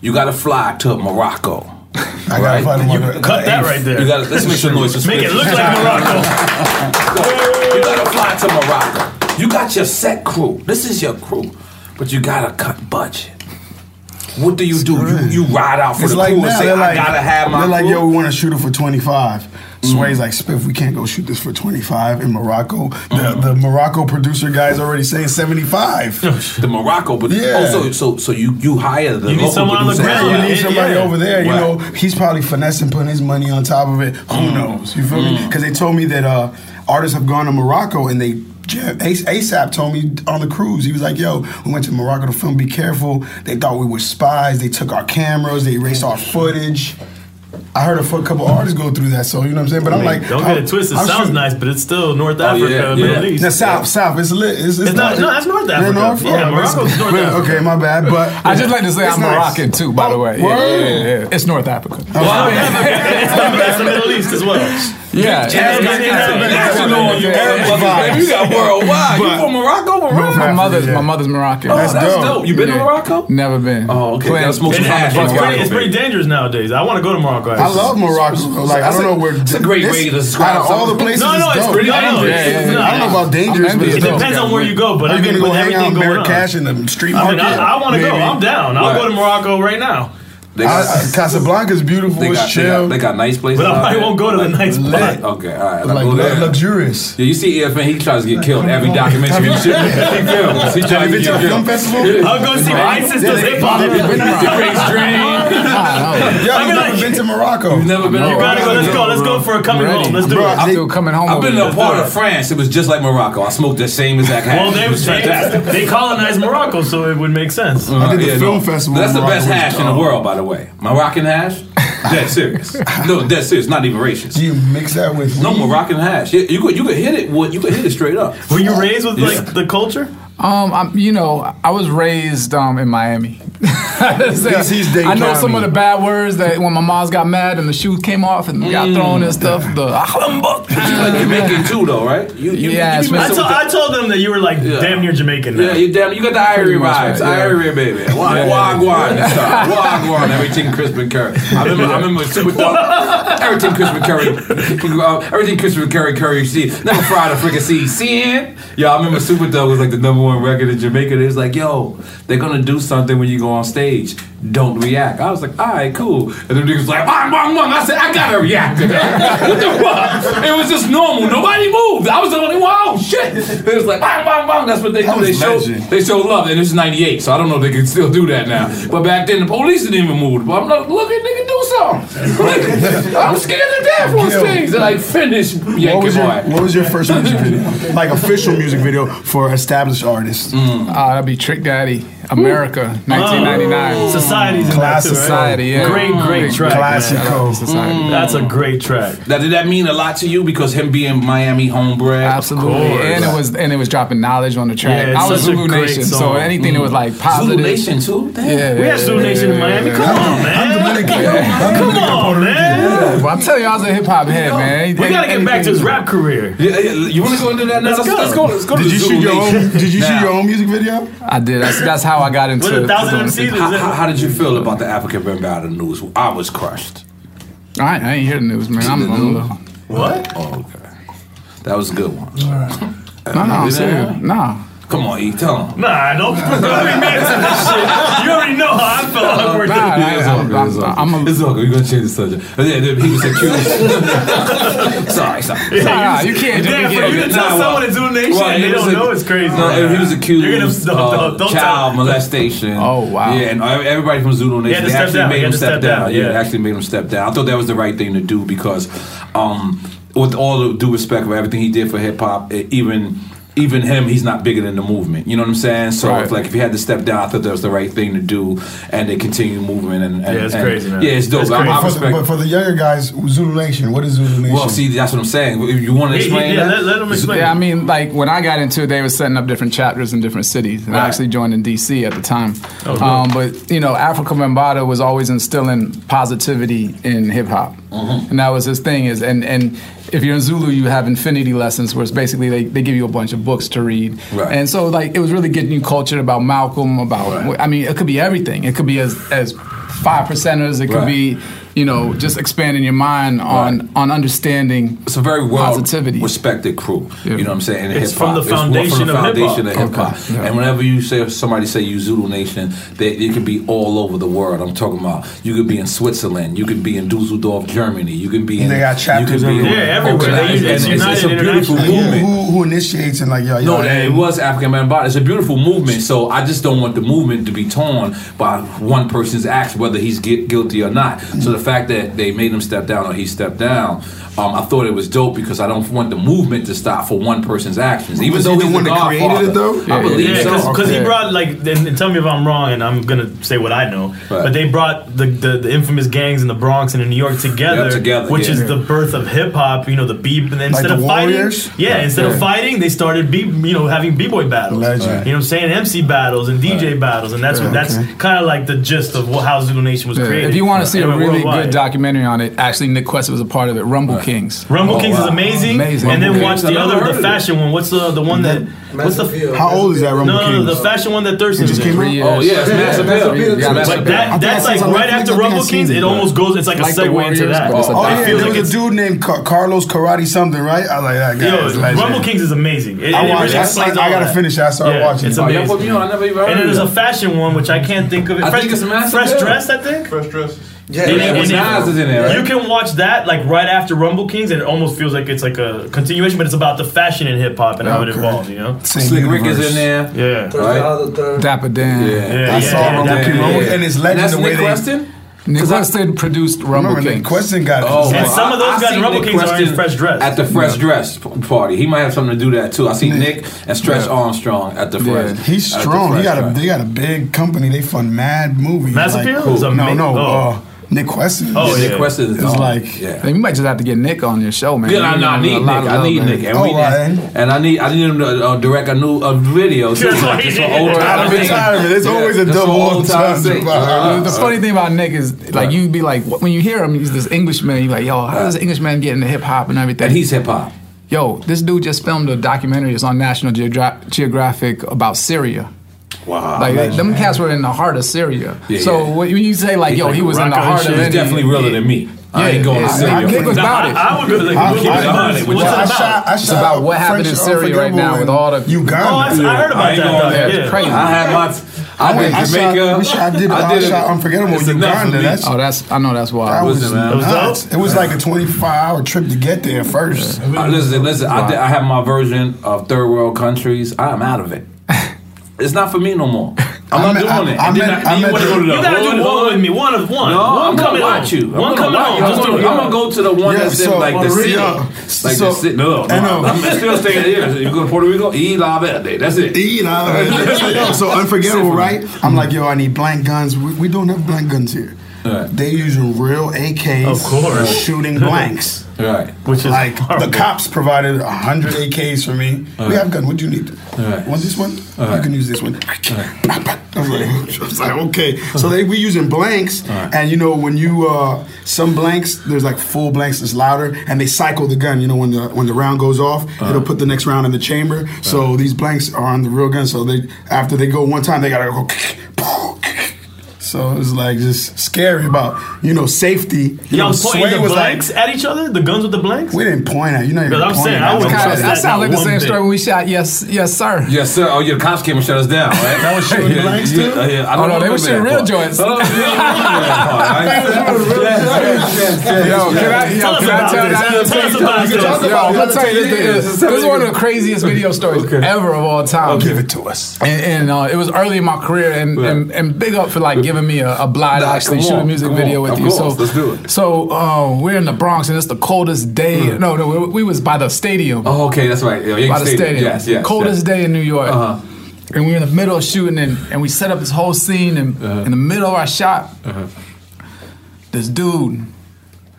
you got to fly to Morocco. I gotta find a Cut that right there. You got to let's make some noise. for Make it Spiff. look like Morocco. You got to fly to Morocco. You got your set crew. This is your crew, but you got to cut budget. What do you do? You you ride out for It's the like crew and say, they're I like, gotta have my they're like, crew. yo, we want to shoot it for 25. Sway's like, Spiff, we can't go shoot this for 25 in Morocco. The, the Morocco producer guy's already saying 75. the Morocco, but Yeah. oh, so so so you you hire the You need local someone on the ground. you need somebody yeah. over there. You know, he's probably finessing, putting his money on top of it. Who Mm. knows? You feel me? Because they told me that uh, artists have gone to Morocco and they. Ace- ASAP told me on the cruise, he was like, "Yo, we went to Morocco to film. Be careful. They thought we were spies. They took our cameras. They erased our footage." I heard a couple artists go through that, so you know what I'm saying. But I I'm mean, like, don't get it twisted. I'm Sounds shooting- nice, but it's still North Oh, Africa, yeah, Middle. East. No, south, south. It's lit. It's, it's, It's not- no, that's North Africa. North? Yeah, Oh, Morocco's North well, Africa. Okay, my bad. But I just like to say It's I'm nice. Moroccan too, by the oh, way. Yeah, yeah, yeah, yeah. It's North Africa. Oh, well, [laughs] it's, the, it's the Middle East as well. Yeah, Arab- National, you Arab baby. You got worldwide. You from Morocco? Morocco? My mother's my mother's Moroccan. Oh, that's, dope. You been to Morocco? Never been. Oh, okay. Plan- Gotta smoke some It- hash. it's, pretty, it's pretty dangerous nowadays. I want to go to Morocco. I love Morocco. Like I don't know where. It's a great way to describe Out of all the places, No, no, it's pretty- I don't know. yeah, yeah, yeah, I don't know about dangerous, but It depends on where you go, but I you mean, gonna go with hang out everything in going on. Marrakesh in the street I market? I, I want to go. I'm down. I'll go to Morocco right now. They got, I- I- Casablanca's beautiful. they It's got, they, got, chill. they got nice places. But I probably won't go to the nice lit. Okay, all right. like Like, go there. luxurious. Yeah, you see EFN, he tries to get killed every oh. documentary and shit. He films. He tries to been get to film killed. festival? I'll go see ISIS does hip hop. He brings drain. Yeah, I I've never like- been to Morocco. You've never been to You gotta go. Let's go. Let's go for a coming home. Let's do Bro, it. I'm still coming home. I've been to a part of France. It was just like Morocco. I smoked the same exact hash. Well, they, [laughs] it was fantastic. they colonized Morocco, so it would make sense. I did the Yeah, film no. festival. That's the best hash in the world, by the way. Moroccan hash. Dead serious. [laughs] No, dead serious. Not even racist. You mix that with No weed? Moroccan hash. You, you could you could hit it. with- You could hit it straight up. Were you raised with Yeah. like the culture? Um, I'm, you know, I was raised um in Miami. He's- he's I know County. some of the bad words that when my mom's got mad and the shoes came off and got thrown and stuff. The [laughs] But you like Jamaican too, though, right? You, you, Yeah, you, it's be I, told with I told them that you were like Yeah. damn near Jamaican now. Yeah, you damn. You got the Irie Pretty much, vibes, right, yeah. Irie baby. Wag- Yeah. Wagwan and stuff. [laughs] Wagwan. Everything Crispin Curry. I remember. I remember [laughs] Superthug. Everything Crispin Curry. Uh, everything Crispin Curry. Curry. See, never fried a freaking seed. Seeing. Yo, I remember Superthug was like the number one record in Jamaica. It was like, yo, they're gonna do something when you go on stage. Don't react. I was like, all right, cool. And then niggas was like, bang, bang, bang. I said, I gotta react to that. [laughs] what the fuck? It was just normal. Nobody moved. I was the only one. Oh shit! It was like bang, bang, bang. That's what they That do. They show, legend. they show love, and it's '98, so I don't know if they can still do that now. But back then, the police didn't even move. But I'm like, look at nigga do something. Like, [laughs] I'm scared to death on Yo. stage. They're like, finish, What was, your, boy. what was your first music video? [laughs] Like official music video for established artists? Mm. uh, that'd be Trick Daddy, America, 1999. Ah. Society's in Class that too, right? Society, yeah. Great, great mm. track. Classico. man. Society. Mm. That's a great track. Now, did that mean a lot to you because him being Miami homebred? Absolutely, and it was and it was dropping knowledge on the track. Yeah, it's I was a Zulu great Nation, so song. anything that mm. was like positive. Zulu Nation too. Damn. Yeah, We had Zulu Nation in Miami. Come on, man. Come on, man. Well, I'm telling you, I was a hip hop head, man. We gotta get back to his rap career. Yeah, yeah, you want to go into that now? Let's go. Let's go. Let's go to Did you shoot your own? Did you shoot your own music video? I did. That's, that's how I got into. With a thousand MCs. How, how, how did you feel about the Afrika Bambaataa news? I was crushed. I, ain't- I ain't hear the news, man. I'm, I'm a little. What? Oh, okay. That was a good one. No, no, I'm serious. No. Come on, you tell him. Nah, don't, [laughs] don't be mad at this shit. You already know how I feel awkward. Nah, nah, it's all good. It's all. It's all. We're gonna change the subject. Yeah, yeah, he was accused. [laughs] sorry, sorry. Yeah, nah, you can't. Damn, for you to tell someone to do nation and they don't know it's crazy. No, he was accused You're gonna, don't, don't, uh, don't child molestation. Oh wow. Yeah, and everybody from Zulu Nation they actually made him step down. Yeah, actually made him step down. I thought that was the right thing to do because, um, with all due respect for everything he did for hip hop, even even him, he's not bigger than the movement. You know what I'm saying? So right. if, like if he had to step down, I thought that was the right thing to do, and they continue moving. And, and yeah, it's and, crazy. Man. Yeah, it's dope. I, I for the, but for the younger guys, Zulu Nation, what is Zulu Nation? Well, see, that's what I'm saying. If you want to explain, yeah, yeah, that? Let, let them explain. Yeah, I mean, like when I got into it, they were setting up different chapters in different cities, and right. I actually joined in D.C. at the time. Oh, um, but you know, Afrika Bambaataa was always instilling positivity in hip hop, mm-hmm. and that was his thing. Is and and if you're in Zulu, you have infinity lessons, where it's basically they, they give you a bunch of books to read. Right. And so like it was really getting you cultured about Malcolm, about right. I mean, it could be everything. It could be as as five percenters. It could right. be you know, just expanding your mind on right. on understanding. It's a very well positivity. respected crew. Yeah. You know what I'm saying? And it's from the foundation, it's from the of hip hop. Okay. Yeah. And whenever you say somebody say you Zulu Nation, that you can be all over the world. I'm talking about you could be in Switzerland, you could be in Dusseldorf, Germany, you can be in. And they got chapters. You could be yeah, everywhere. They, it's, it's, it's, a beautiful movement. Who, who, initiates and like yo? yo no, it was Afrika Bambaataa. It's a beautiful movement. So I just don't want the movement to be torn by one person's acts, whether he's guilty or not. So the fact that they made him step down or he stepped down um, I thought it was dope because I don't want the movement to stop for one person's actions. Even was though he the one that created it, though, yeah, I believe yeah, so. Because he brought like, and, tell me if I'm wrong, and I'm gonna say what I know. But they brought the, the, the infamous gangs in the Bronx and in New York together, together which is the birth of hip hop. You know, the beat like instead the of fighting, yeah, instead of fighting, they started you know having b boy battles. You know, what I'm saying MC battles and DJ battles, and that's what that's kind of like the gist of how Zulu Nation was created. If you want to see a really good documentary on it, actually Nick Quested was a part of it. Rumble Kings. Rumble oh, Kings wow. is amazing. amazing. And then watch the other, the fashion one. What's the the one that? What's the? Appeal, how old is that Rumble no, Kings? No, no, the fashion one that Thurston just came. Out? Oh yeah, Mass Appeal. But that that's like right after Rumble Kings. It almost goes. It's like a segue into that. Oh yeah, there was a dude named Carlos Karate something, right? I like that guy. Rumble Kings is amazing. I watched. I gotta finish. I started watching. It's amazing. And then there's a fashion one which I can't think of. Fresh dress, I think. Fresh dress. Yeah, yeah, Nas is in there, right? You can watch that like right after Rumble Kings, and it almost feels like it's like a continuation, but it's about the fashion in hip hop and how oh, it evolved. You know, Same Slick Rick is in there. Yeah, right? Dapper Dan. Yeah, yeah I saw Rumble Kings, and it's legend the way Nick they. Weston? Nick Quested produced Rumble Kings. Quested got oh, and some of those I, I guys in Rumble Nick Kings are in Fresh Dress at the Fresh yeah. Dress party. He might have something to do that too. I see Nick, Nick and Stretch yeah. Armstrong at the Fresh. Yeah. He's strong. Fresh he got a, they got a big company. They fund mad movies. Mass like, Appeal? Cool. No, no. Oh. Uh, Nick Quested. Oh, yeah. Nick Quested is like yeah. You might just have to get Nick on your show, man. Yeah, I, I need Nick. I need Nick, and, oh, we, right. and I need I need him to uh, direct a new a video too. [laughs] Just like, just old time retirement. It's yeah, always a double old time. time uh, the funny thing about Nick is like you'd be like when you hear him, he's this Englishman. You're like, yo, how does Englishman get into hip hop and everything? And he's hip hop. Yo, this dude just filmed a documentary It's on National Geogra- Geographic about Syria Wow, like them cats were in the heart of Syria. Yeah, so yeah. when you say like, "Yo, he was in the heart of," he's definitely realer yeah. than me. I ain't going to Syria. I, I, I, about it. I, would be like, I, I, well, I, shot, I shot it's about what happened in Syria right now with all the Uganda. Oh, I, heard about that. Yeah. Crazy. I had my. I, went to Jamaica. Shot, I did. I, I shot Unforgettable in Uganda. That's, oh, that's. I know that's why. That was, listen, man, nuts. It was like a 25 hour trip to get there first. Yeah. Uh, listen, listen. Wow. I, did, I have my version of third world countries. I'm out of it. [laughs] it's not for me no more. I'm, I'm not at, doing I'm it. At, I, you, at, you, you gotta do one with me. One of one. No, one I'm coming at you. One coming on. Just I'm gonna go to the one yeah, that's so, in like the city. Like so, the city. No, no. I'm still staying here. You go to Puerto Rico? E la verde. That's it. E la verde. [laughs] So unforgettable, right? I'm like, yo, I need blank guns. We don't have blank guns here. Right. They using real AKs, of course, shooting blanks. right. Which is like horrible. the cops provided hundred AKs for me. We have gun. What do you need? Right. Want this one? All I can use this one. Right. I, was [laughs] like, okay. So they we using blanks, and you know when you uh, some blanks, there's like full blanks that's louder, and they cycle the gun. You know when the when the round goes off, it'll put the next round in the chamber. So these blanks are on the real gun. So they after they go one time, they gotta go. [laughs] So it was like just scary about you know safety. You Y'all know, pointing Sway the was blanks like, at each other? The guns with the blanks? we didn't point at you. Know, you Because I'm saying, at I wouldn't us. That, that sounds like the same bit. story when we shot yes, yes, sir. Yes, sir. Oh, yeah, the cops came and shut us down, right? [laughs] That was shooting yeah, blanks yeah, too? uh, yeah, I Oh, don't no, they were shooting real part. joints. Oh, yeah, I remember [laughs] that part. Yo, can I, yo, Tell us can I tell this. that? Tell us about Yo. I'm gonna tell you, this, this, this is one of the craziest video stories ever of all time. Give it to us. And, and uh, it was early in my career, and, and, and big up for like giving me a, a blind to actually come shoot a music video on. with Of you. course, so let's do it. So uh, we're in the Bronx, and it's the coldest day. No, no, we, we was by the stadium. Oh, okay, that's right. Yeah, by the Stadium. stadium. Yes, yes. Coldest yes. day in New York. Uh-huh. And we were in the middle of shooting, and, and we set up this whole scene. And Uh-huh. in the middle of our shot, Uh-huh. this dude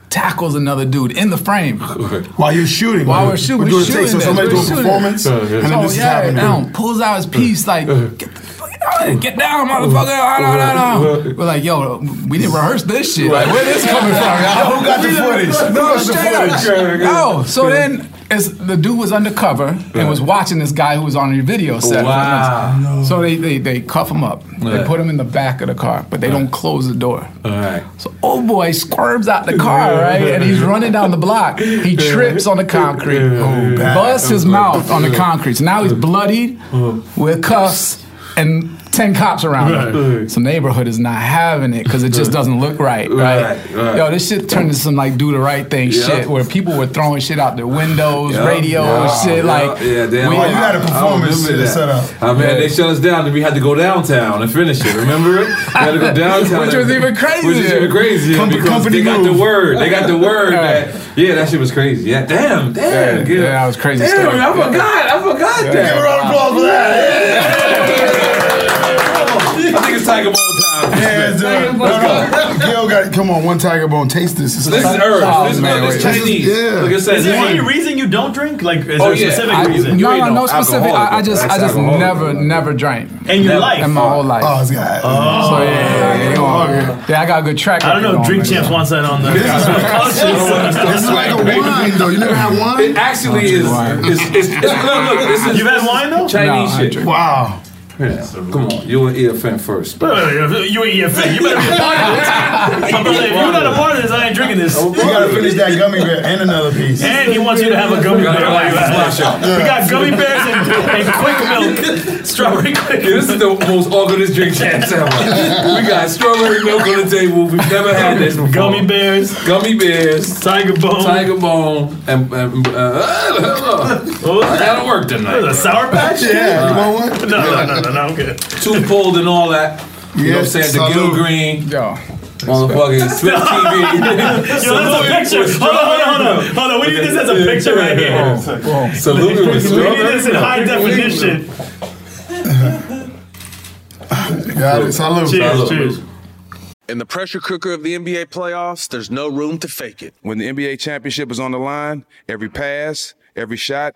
tackles another dude in the frame. [laughs] While you're shooting, While we're shooting, we're we're doing shooting takes. So somebody we're doing shooting. performance, and then so this is yeah, happening. now pulls out his piece like, get down, get down, motherfucker. Ah, no, no, no. We're like, yo, we didn't rehearse this shit. Like, where this coming from, y'all? Who got the footage? Who No, straight up. footage? No, so then it's, the dude was undercover and was watching this guy who was on your video set. Wow. So they, they they cuff him up. They put him in the back of the car, but they don't close the door. All right. So old boy squirms out the car, right? And he's running down the block. He trips on the concrete, Oh, busts his mouth on the concrete. So now he's bloodied with cuffs and 10 cops around him. So neighborhood is not having it because it just doesn't look right, right? Right, right. Yo, this shit turned into some like do the right thing Yeah. shit where people were throwing shit out their windows, Yeah, radio yeah, shit. yeah, like, yeah, damn. we- Oh, you had a performance remember set up. I mean, Yeah. they shut us down and we had to go downtown and finish it. Remember it? We had to go [laughs] downtown, Which was even crazier. Which is even crazier Com- because company they got move. the word. They got the word. [laughs] Yeah. that, yeah, that shit was crazy. Yeah, damn, damn. Yeah, Get- yeah, that was crazy Damn, story. I forgot. I forgot Give a that. round of applause for that. I Tiger Bone time. Yeah, dude. Let's No, no. Gil got it. Come on, one tiger bone. Taste this. It's This is like- Earth. Oh, this is, man, this is. Chinese. Yeah. Like I said, Is there this any reason you don't drink? Like, is Oh, there a yeah. specific I- reason? You no, ain't no, no no specific. I, I just, I just ex-alcoholic, never, never drank In your life? in my whole life. Oh, it's got. Oh. So yeah, yeah, yeah, yeah, oh, yeah, I got a good track. I don't know. Drink Champs wants that on the. This is like a [laughs] wine, though. You never had wine. It actually is. this is You've had wine though? Chinese No, shit. Wow. Yeah. Come on, you and EFN first. You ain't EFN. You better be a part of this. My brother, if you're not a part of this, I ain't drinking this. You gotta finish that gummy bear and another piece. And he wants you to have a gummy bear while you at it. Yeah. We got gummy bears and, and quick milk, strawberry quick. Yeah, this is the most awkwardest Drink Champs ever. we got strawberry milk on the table. We've never had this before. Gummy bears, Gummy bears, tiger bone. tiger bone, and, and uh, I gotta work tonight. it, Sour Patch? Yeah, you want one? No, no, no, no, no, I'm good. Two pulled and all that. You know what I'm Yes, saying? The. Gil Green, Yo, motherfucking Spiff [laughs] TV. Yo, that's a picture. Hold on, hold on, hold on. Hold on. We need this as a picture right here. Salute with We need this in high definition. Got it. Salute. Cheers, cheers. In the pressure cooker of the NBA playoffs, there's no room to fake it. When the NBA championship is on the line, every pass, every shot,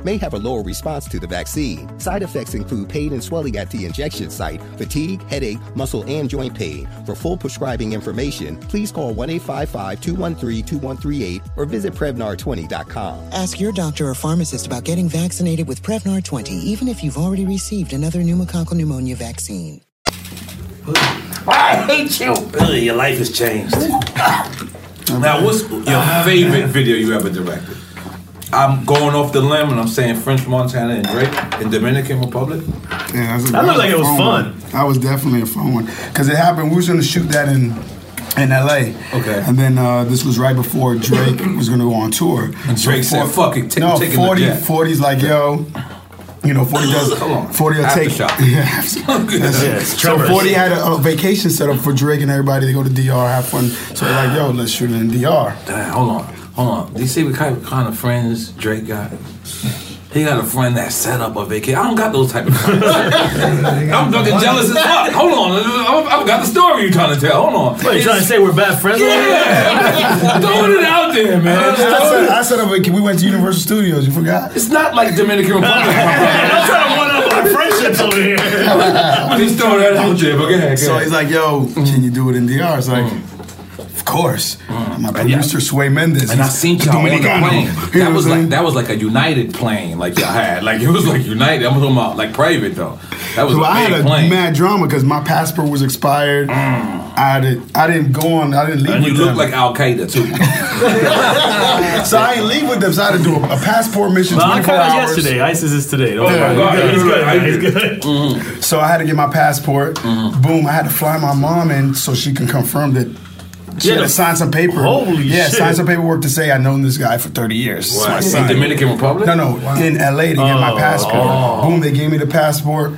may have a lower response to the vaccine. Side effects include pain and swelling at the injection site, fatigue, headache, muscle, and joint pain. For full prescribing information, please call 1 855 213 2138 or visit Prevnar20.com. Ask your doctor or pharmacist about getting vaccinated with Prevnar 20, even if you've already received another pneumococcal pneumonia vaccine. I hate you. Ugh, your life has changed. [laughs] now, what's your favorite video you ever directed? I'm going off the limb and I'm saying French Montana and Drake in Dominican Republic. Yeah, that's a- That looked like was it a was fun fun. one. That was definitely a fun one because it happened. We was going to shoot that in in L.A. Okay. And then uh, this was right before Drake was going to go on tour. And Drake said, "Fuck it, take- no, taking the 40, 40's like, yo. You know, 40 does. [laughs] Hold on. 40 will take. Aftershock. [laughs] Yeah. That's Yeah, it. it's so 40 had a, a vacation set up for Drake and everybody to go to DR, have fun. So they're like, yo, let's shoot it in DR. Damn, hold on, hold on. Do you see what kind of, kind of friends Drake got? He got a friend that set up a vacation. I don't got those type of friends. [laughs] I'm fucking jealous as fuck. Hold on, I I got the story you're trying to tell. Hold on. What, you trying to say we're bad friends? Yeah, [laughs] throwing it out there, man. I set, I set up a, we went to Universal Studios, you forgot? It's not like Dominican Republic. [laughs] I'm trying to one up our friendships over here. Just throw that out there, but go ahead. Go So he's like, yo, can you do it in DR? It's like, mm. Of course. My producer, Sway Mendes. And I seen y'all on the Dominicano. plane. You know That was like saying? that was like a United plane, like y'all had. Like it was like United. I'm talking about like private though. That was So a I big had a plane. Mm. mad drama because my passport was expired. I had it, I didn't go on. I didn't leave and you with look like Al Qaeda too. [laughs] so I didn't leave with them. So I had to do a, a passport mission. Well, I 24 hours. yesterday. ISIS is today. Don't Yeah, worry. He's good. He's good. He's good. So I had to get my passport. Mm-hmm. Boom! I had to fly my mom in so she can confirm that. She Yeah, had to sign some paper. Holy yeah, shit. sign some paperwork to say I've known this guy for 30 years. So I Wow. In. Dominican Republic? No, no, in LA to get my Oh, passport. oh. Boom! They gave me the passport.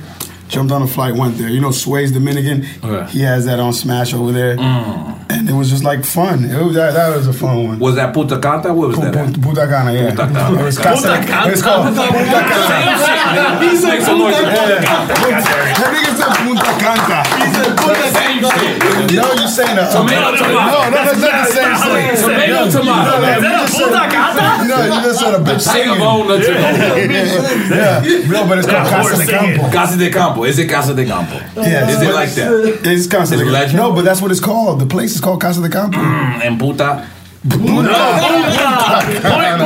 Jumped on a flight, went there. You know, Sway's Dominican. Okay. He has that on Smash over there, Mm. and it was just like fun. It was, that, that was a fun one. Was that Puta Canta? What was that? at? Punta Cana, yeah. Puta Cana. It was Casa- Puta Cana? It's called Punta Cana. He said some noise. That nigga said Punta Canta. He said Punta Same shit. No, you saying that. Tomato, no, tomato. No, no, that's not the same thing. Tomato, No, tomato. no, no, Is that a just said- Punta Cana? No, you just said a bitch Tiger singing. bone, that's it. Yeah, no, but it's called Yeah, Casa de. Campo. Casa de Campo. Is it Casa de Campo? Yeah, Is it like that? It's Casa de legend? No, but that's what it's called. The place is called Casa de Campo. Mm, and Puta. Point,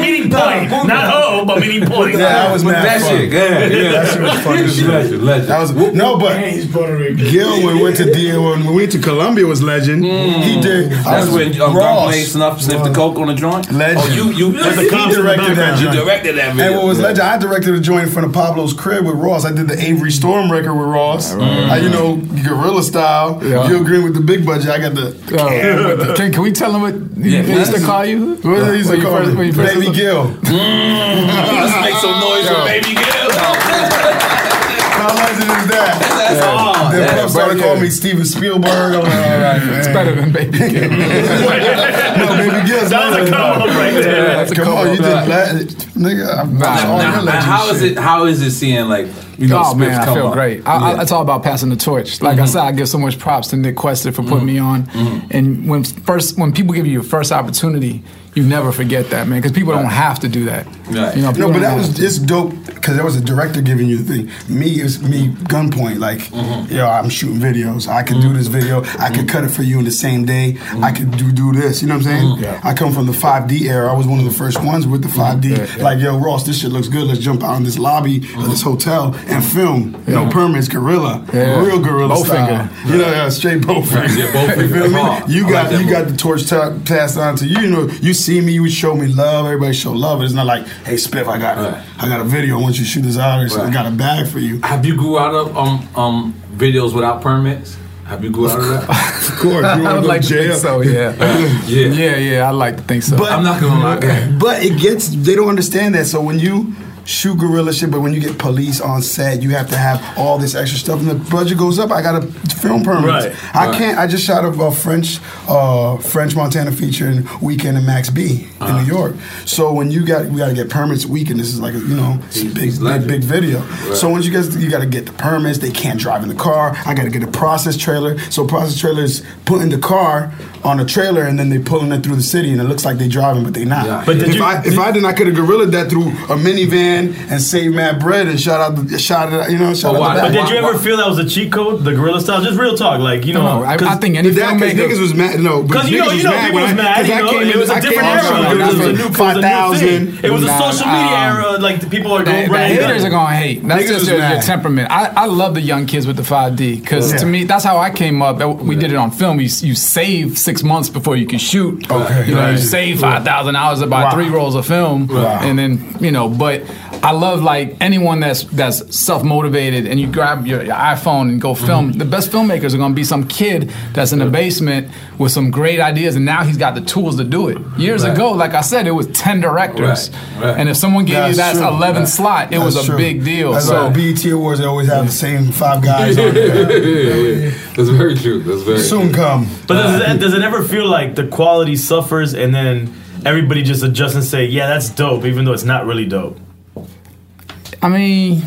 meaning point. Not ho, but meaning point. Yeah, that was With mad that fun. shit, go ahead. Yeah. That shit was fun as. Legend, legend. That was no, but he's Gil when we went to D, when we went to Colombia was legend. He did. Mm. That's was when um, Ross. Gunplay snuff sniffed the coke on the joint. Legend. Oh, you you There's a He cops the directed that background. you directed that video. And what was Yeah. legend, I directed a joint in front of Pablo's crib with Ross. I did the Avery Storm record with Ross. I, you know, guerrilla style. Yeah. Gil Green with the big budget. I got the. Oh, can, can we tell them what Yeah, they used to call you? What did they used to call first- me? when you Baby Gil. [laughs] Let's make some noise for Baby Gil. How legend is that? That's hard. The People started calling me Steven Spielberg. I'm like, all right, man. It's better than Baby Gil. [laughs] no, Baby Gil's That was a come up right there. Yeah, that's a Come come on, up. you just let, nigga. I'm not Now, all now, your now, legend how is it? How is it seeing like you know? oh man, I feel up? great. I, I, Yeah. Mm-hmm. it's all about passing the torch. Like I said, I give so much props to Nick Quested for putting me on. And when first, when people give you your first opportunity, you never forget that, man, because people don't have to do that. Right. You know, No, but that was to. it's dope because there was a director giving you the thing. Me is me gunpoint. Like, Mm-hmm. yo, I'm shooting videos. I could do this video. I could cut it for you in the same day. Mm-hmm. I could do do this. You know what I'm saying? I come from the 5D era. I was one of the first ones with the 5D. Mm-hmm. Like, yo, Ross, this shit looks good. Let's jump out in this lobby of this hotel and film. No Mm-hmm. Permits, guerrilla, Yeah. real guerrilla Bowfinger. style. You know, yeah, straight bowfinger. Yeah, Bowfinger. you feel me? Hard. You got like that you got the torch ta- passed on to you. You know, you see me, you would show me love. Everybody show love. It's not like, hey, Spiff, I got Right. I got a video. I want you to shoot this out. Or something. I got a bag for you. Have you grew out of um um videos without permits? Have you grew out of that? [laughs] Of course, you I would like go to think jail. so. Yeah. [laughs] Yeah. yeah, yeah. I like to think so. But- I'm not gonna lie. But it gets they don't understand that. So when you shoot guerrilla shit, but when you get police on set, you have to have all this extra stuff, and the budget goes up. I got a film permit. Right. I Right. can't. I just shot a, a French uh, French Montana feature in Weeknd in Max B in New York. So when you got we got to get permits. Weeknd. This is like a, you know it's a He's- big he's big big video. So once you guys you got to get the permits. They can't drive in the car. I got to get a process trailer. So process trailers putting the car on a trailer and then they pulling it through the city and it looks like they driving but they not. Yeah. But if you- I if I didn't I could have gorillaed that through a minivan and saved mad bread and shot out the shot it out, you know shot But out why- the But did you Why- ever feel that was a cheat code, the guerrilla style? Just real talk, like you know. no, I, 'cause- I think any That because filmmaker. niggas was mad. No, Because you know, you know, mad people was I- mad. 'cause You know, it was I a came different era. It was a new, for it was a new 5,000. thing. It was a social media um, era. Like the people are going the right. haters are gonna hate. That's just your, your temperament. I, I love the young kids with the 5D because to me that's how I came up. We did it on film. You, you save six months before you can shoot. Okay. you know Right. you save five thousand hours to buy Wow. three rolls of film, Wow. and then you know. But I love like anyone that's that's self motivated and you grab your, your iPhone and go film. Mm-hmm. The best filmmakers are gonna be some kid that's in the basement with some great ideas, and now he's got the tools to do it. Years Right. ago, like I said, it was ten directors, Right, right. and if someone gave you that 11 Right. slot, it was a true. big deal. That's so why BET Awards they always have the same five guys on there. [laughs] That's very true. That's very Soon come. But does it, does it ever feel like the quality suffers and then everybody just adjusts and say, yeah, that's dope, even though it's not really dope? I mean,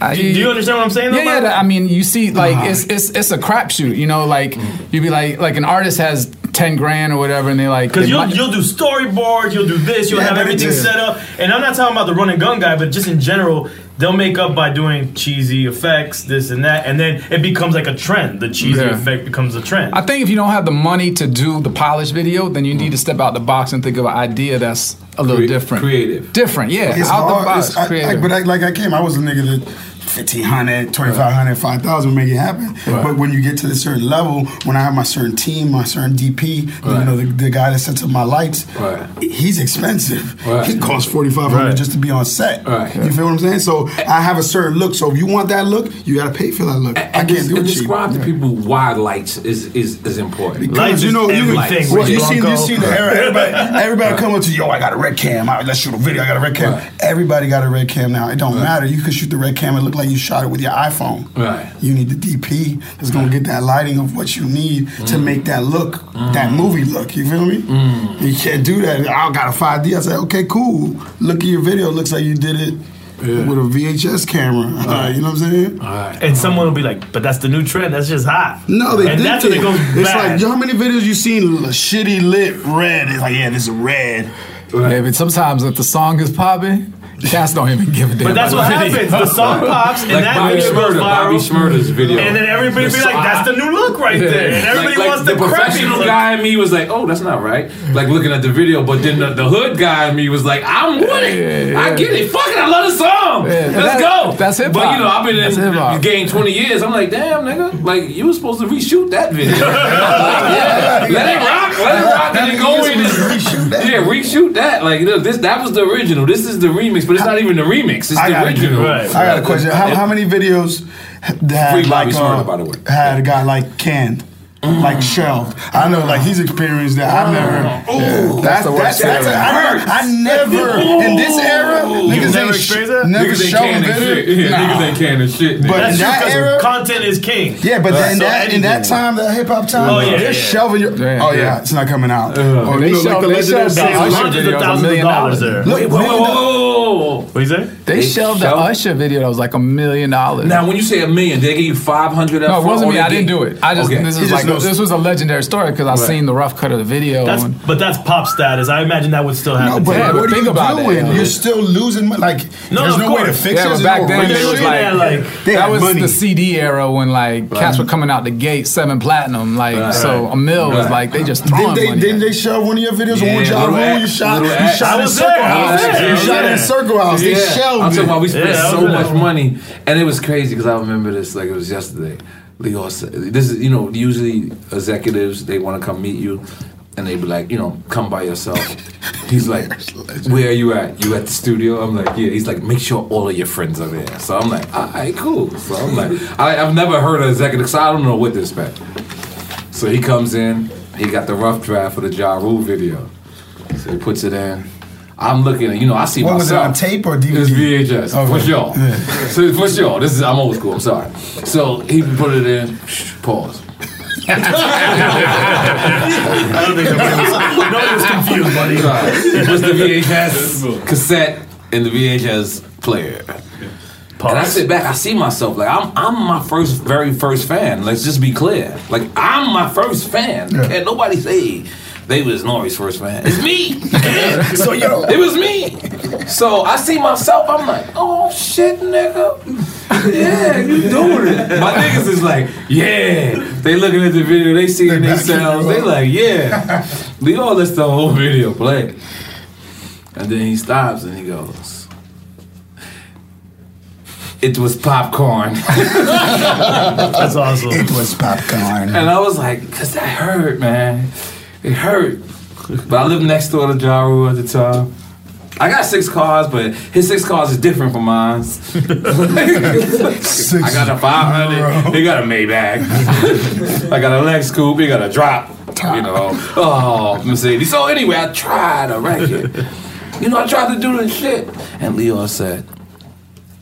I, Do, do you understand what I'm saying? though, Yeah, yeah. I mean, you see, like it's it's it's a crapshoot. You know, like you'd be like like an artist has ten grand or whatever, and they like Because you'll, might- you'll do storyboards, you'll do this, you'll Yeah, have everything it's- set up. And I'm not talking about the run and gun guy, but just in general, they'll make up by doing cheesy effects, this and that. And then it becomes like a trend. The cheesy Yeah. effect becomes a trend. I think if you don't have the money to do the polished video, then you need to mm. step out the box and think of an idea that's a little Crea- different, creative. different. Yeah, It's out the box, It's- I- I- creative. but I, like I came, I was a nigga that 1500 2500 5000 make it happen Right. but when you get to a certain level when i have my certain team my certain dp you know the, the guy that sets up my lights Right. he's expensive Right. he costs 4500 Right. just to be on set Right. you feel what i'm saying so i have a certain look so if you want that look you got to pay for that look i And, can't des- do and it cheap describe to people why lights is is, is important. Lights you know, you, everything, well, you see, you see the era. [laughs] Everybody, everybody come up to yo. I got a red cam. All right, let's shoot a video. I got a red cam. Right. Everybody got a red cam now. It don't matter. You can shoot the red cam and look like you shot it with your iPhone. Right. You need the DP that's gonna get that lighting of what you need to make that look, that movie look. You feel me? You can't do that. I got a 5D. I say, okay, cool. Look at your video. Looks like you did it. With a VHS camera, Uh, [laughs] you know what I'm saying? and someone will be like, but that's the new trend. That's just hot. No, they and did that's when it goes It's bad. like, yo, how many videos you seen shitty lit red? It's like, yeah, this is red. yeah, but sometimes if the song is popping, cats don't even give a damn. But that's what video. happens. The song pops, and Like that Bobby video goes Shmurda, Bobby viral. Shmurda's video. And then everybody The be like, "That's the new look right there," and everybody like, wants like the, the professional look. guy in me was like, "Oh, that's not right." Like looking at the video, but then the, the hood guy in me was like, "I'm with it. I get it. Fuck it. I love the song. Yeah, Let's that- go." that's hip But you know, I've been That's in hip hop. the game 20 years. I'm like, damn, nigga. Like you were supposed to reshoot that video. Like, [laughs] yeah, let it rock. Let it rock. And then go in and reshoot that. yeah, reshoot that. Like look, this that was the original. This is the remix, but it's not even the remix. It's I the original. Right. I got a question. How, how many videos Free had Bobby like Shmurda, uh, by the way. had a guy like canned? Like shelved. I know, like he's experienced that. I've never. Yeah, that's the worst that's, feeling. I, I never in this era. Niggas never ain't experienced that? never Niggas ain't shelving canning shit. Yeah, Nah. niggas ain't canning shit. But That's in true that 'cause era, content is king. yeah, but Right. in So that in that time, that hip hop time, Oh, yeah, they're yeah. shelving your. Yeah, oh yeah, yeah. it's not coming out. Uh, or, They you know, shelved- like they shelved legendary the Sales Usher Hundreds video of thousands of dollars dollars. there. Look, Wait, whoa. What you say? They, They shelved the Usher video that was like a million dollars. Now, when you say a million, they give you five hundred. no, it wasn't me. I didn't do it. I just Okay. this is just like knows- this was a legendary story because I Right. seen the rough cut of the video. That's, and- but that's pop status. I imagine that would still happen. No, but Yeah, but what are think you about that, doing? yo. You're still losing money. Like, No, there's of no way to course. fix yeah, it. but back then regulation. it was Yeah, like, like- They that was money. the CD era when like cats were coming out the gate seven platinum. Like Right. so, a mill was like they just throwing Didn't they, money. didn't they show one of your videos Yeah, on Ja Little Rule? You shot, Little you shot in was Circle there, I was House. You shot there. in Circle House. They Yeah, shelved I'm talking about we spent so much money, and it was crazy because I remember this like it was yesterday. Leo "This is you know usually executives they want to come meet you, and they be like you know come by yourself." [laughs] He's like, "Where are you at? You at the studio?" I'm like, "Yeah." He's like, "Make sure all of your friends are there." So I'm like, "All right, cool." So I'm like, I, "I've never heard of executive, so I don't know what to expect." So he comes in, he got the rough draft for the Ja Rule video. So he puts it in. I'm looking at, you know, I see What was it on tape or DVD? It's VHS. Okay. For sure. Yeah. [laughs] So for sure. This is I'm old school, I'm sorry. So he put it in, pause. [laughs] I don't think nobody was, nobody was confused, buddy. He puts the VHS cassette in the VHS player. And I sit back, I see myself like I'm I'm my first very first fan. Let's just be clear. Like I'm my first fan. Can't nobody say they was Nori's first fan. It's me. [laughs] So, yo. It was me. So I see myself, I'm like, oh shit, nigga. Yeah, you doing it. My niggas is like, yeah. They looking at the video, they seeing themselves. They like, yeah. Leo lets the whole video play. And then he stops and he goes, it was popcorn. [laughs] That's awesome. It was popcorn. And I was like, cause that hurt, man. It hurt. But I lived next door to Ja Rule at the time. I got six cars, but his six cars is different from mine. [laughs] I got a 500. He got a Maybach. I got a Lex Coupe. He got a drop. You know. Oh, Mercedes. So anyway, I tried a record. You know, I tried to do this shit. And Lyor said,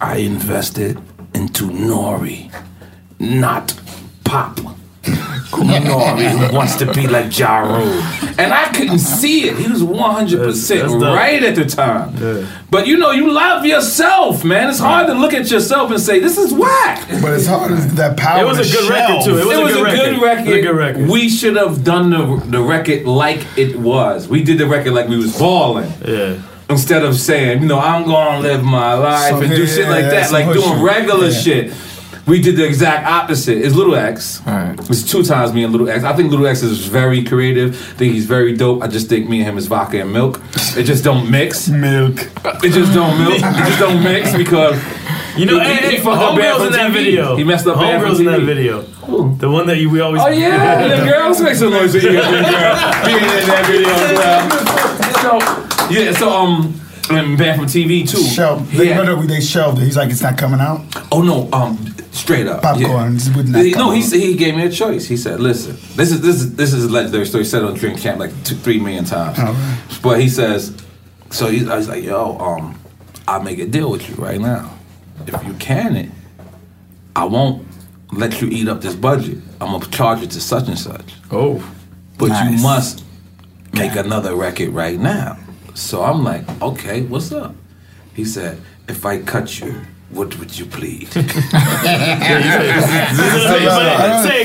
I invested into Nori, not Pop. Nori who wants to be like Ja Rule. And I couldn't see it. He was 100% That's dope. right at the time. But you know, you love yourself, man. It's hard to look at yourself and say, this is whack. But it's hard as that power. It was a to good record, too. It was It a was good a record. good It was a good record. We should have done the, the record like it was. We did the record like we was balling. Yeah. Instead of saying, you know, I'm gonna live my life Some and do hit, shit like yeah, that, like doing regular Yeah. shit. We did the exact opposite. It's Little X. It's two times me and Little X. I think Little X is very creative. I think he's very dope. I just think me and him is vodka and milk. It just don't mix. Milk. It just don't milk. It just don't mix because You know, he, hey, he, he up bad Homegirl's for in that TV. video. He messed up bad Homegirl's in that TV. video. The one that you we always. Oh yeah, [laughs] the girls make some noise. You got the being in that video as [laughs] well. So yeah, so um, and banned from TV too. Shelved. They, Yeah. no, no, they shelved it. He's like, it's not coming out. Oh no, um, straight up Popcorn. This would not He- no, he said he gave me a choice. He said, "Listen, this is this is this is a legendary story. Said on Drink Champ like two, three million times. But he says, so he, I was like, yo, um, I'll make a deal with you right now. If you can it, I won't let you eat up this budget. I'm gonna charge it to such and such. Oh, but you must make another record right now. So I'm like, okay, what's up? He said, if I cut you, what would you plead? [laughs] Say it,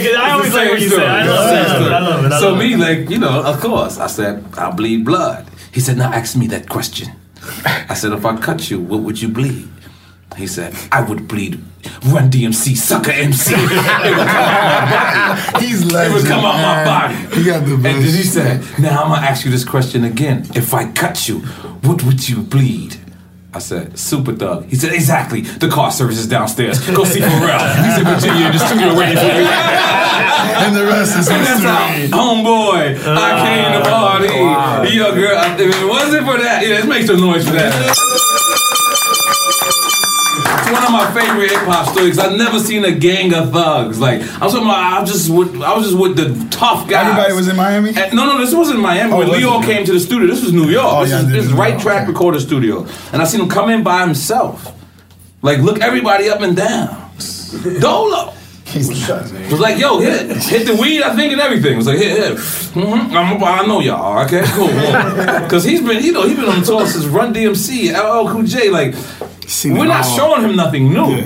'cause I always like what you say. I love it. I love it. I love So love me, like, you know, of course. I said, I'll bleed blood. He said, now ask me that question. I said, if I cut you, what would you bleed? He said, I would bleed Run DMC, sucker MC. [laughs] it would come out my body. He's It would come out my body. He got the And best. then he said, now I'm going to ask you this question again. If I cut you, what would you bleed? I said, Superthug. He said, exactly. The car service is downstairs. Go see [laughs] Pharrell. He's in Virginia in the studio waiting for you. [laughs] and the rest is And history. homeboy, I came to ah, party. Yo, girl, if it wasn't for that, yeah, let's make some noise for that. It's one of my favorite hip hop stories. I've never seen a gang of thugs. Like I was talking about, I was just with, I was just with the tough guys. Everybody was in Miami. And- no, no, this wasn't Miami. Oh, when was Lyor it? came to the studio, this was New York. Oh, this yeah, is, this is right track recorder studio, and I seen him come in by himself. Like look everybody up and down. Dolo. It was like, yo, hit, hit the weed, I think, and everything. It was like, hit, hit. Mm-hmm. I'm, I know y'all. Okay, cool. Because [laughs] he's been, you know, he's been on the tour since Run DMC, LL Cool J. Like, we're it not all. showing him nothing new.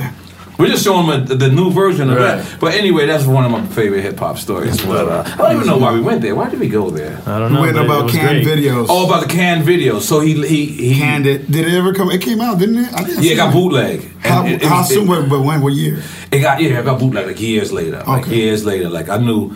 We're just showing him a, the new version of Right. that. But anyway, that's one of my favorite hip hop stories. But uh, I don't even know why we went there. Why did we go there? I don't know. We went about canned videos. Oh, about the canned videos. So he he he Canned it. Did it ever come? It came out, didn't it? I didn't Yeah, it got it. bootleg. How, it- it how was- soon? it- but, but when? What year? It got yeah, it got bootleg like years later. Like Okay. years later. Like I knew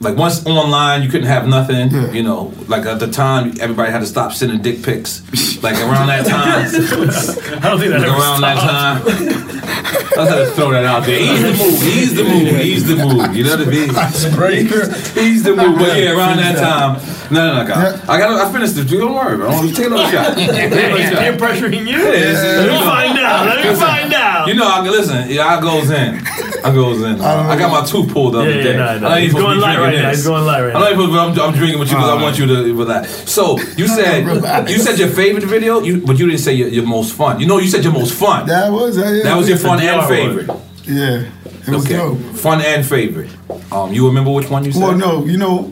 like once online you couldn't have nothing. You know, like at the time everybody had to stop sending dick pics. [laughs] Like around that time. [laughs] I don't think that like ever around that stopped. time. I had to throw that out there. He's the move. He's the move. He's the move. You know what I mean? [laughs] He's the move. But yeah, around that time. No, no, no, God. I got. I finished the. Don't worry, bro. Take another shot. Take another shot. Peer pressuring you? Yeah, it's- Let me you know. find out. Let me Listen, find out. You know, I listen. Yeah, I goes in. I goes in. I, got my tooth pulled the other Yeah, yeah, day. no, no. I ain't He's going be light drinking right now. this. He's going light right I know you're supposed I'm, I'm drinking with you because I want you to relax. So you said you said your favorite video, you, but you didn't say your, your most fun. You know, you said your most fun. That was that. Yeah, That was your fun DR and one. favorite. Yeah, it was Okay, dope. fun and favorite. Um, you remember which one you said? Well, no, you know,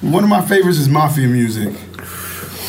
one of my favorites is mafia music.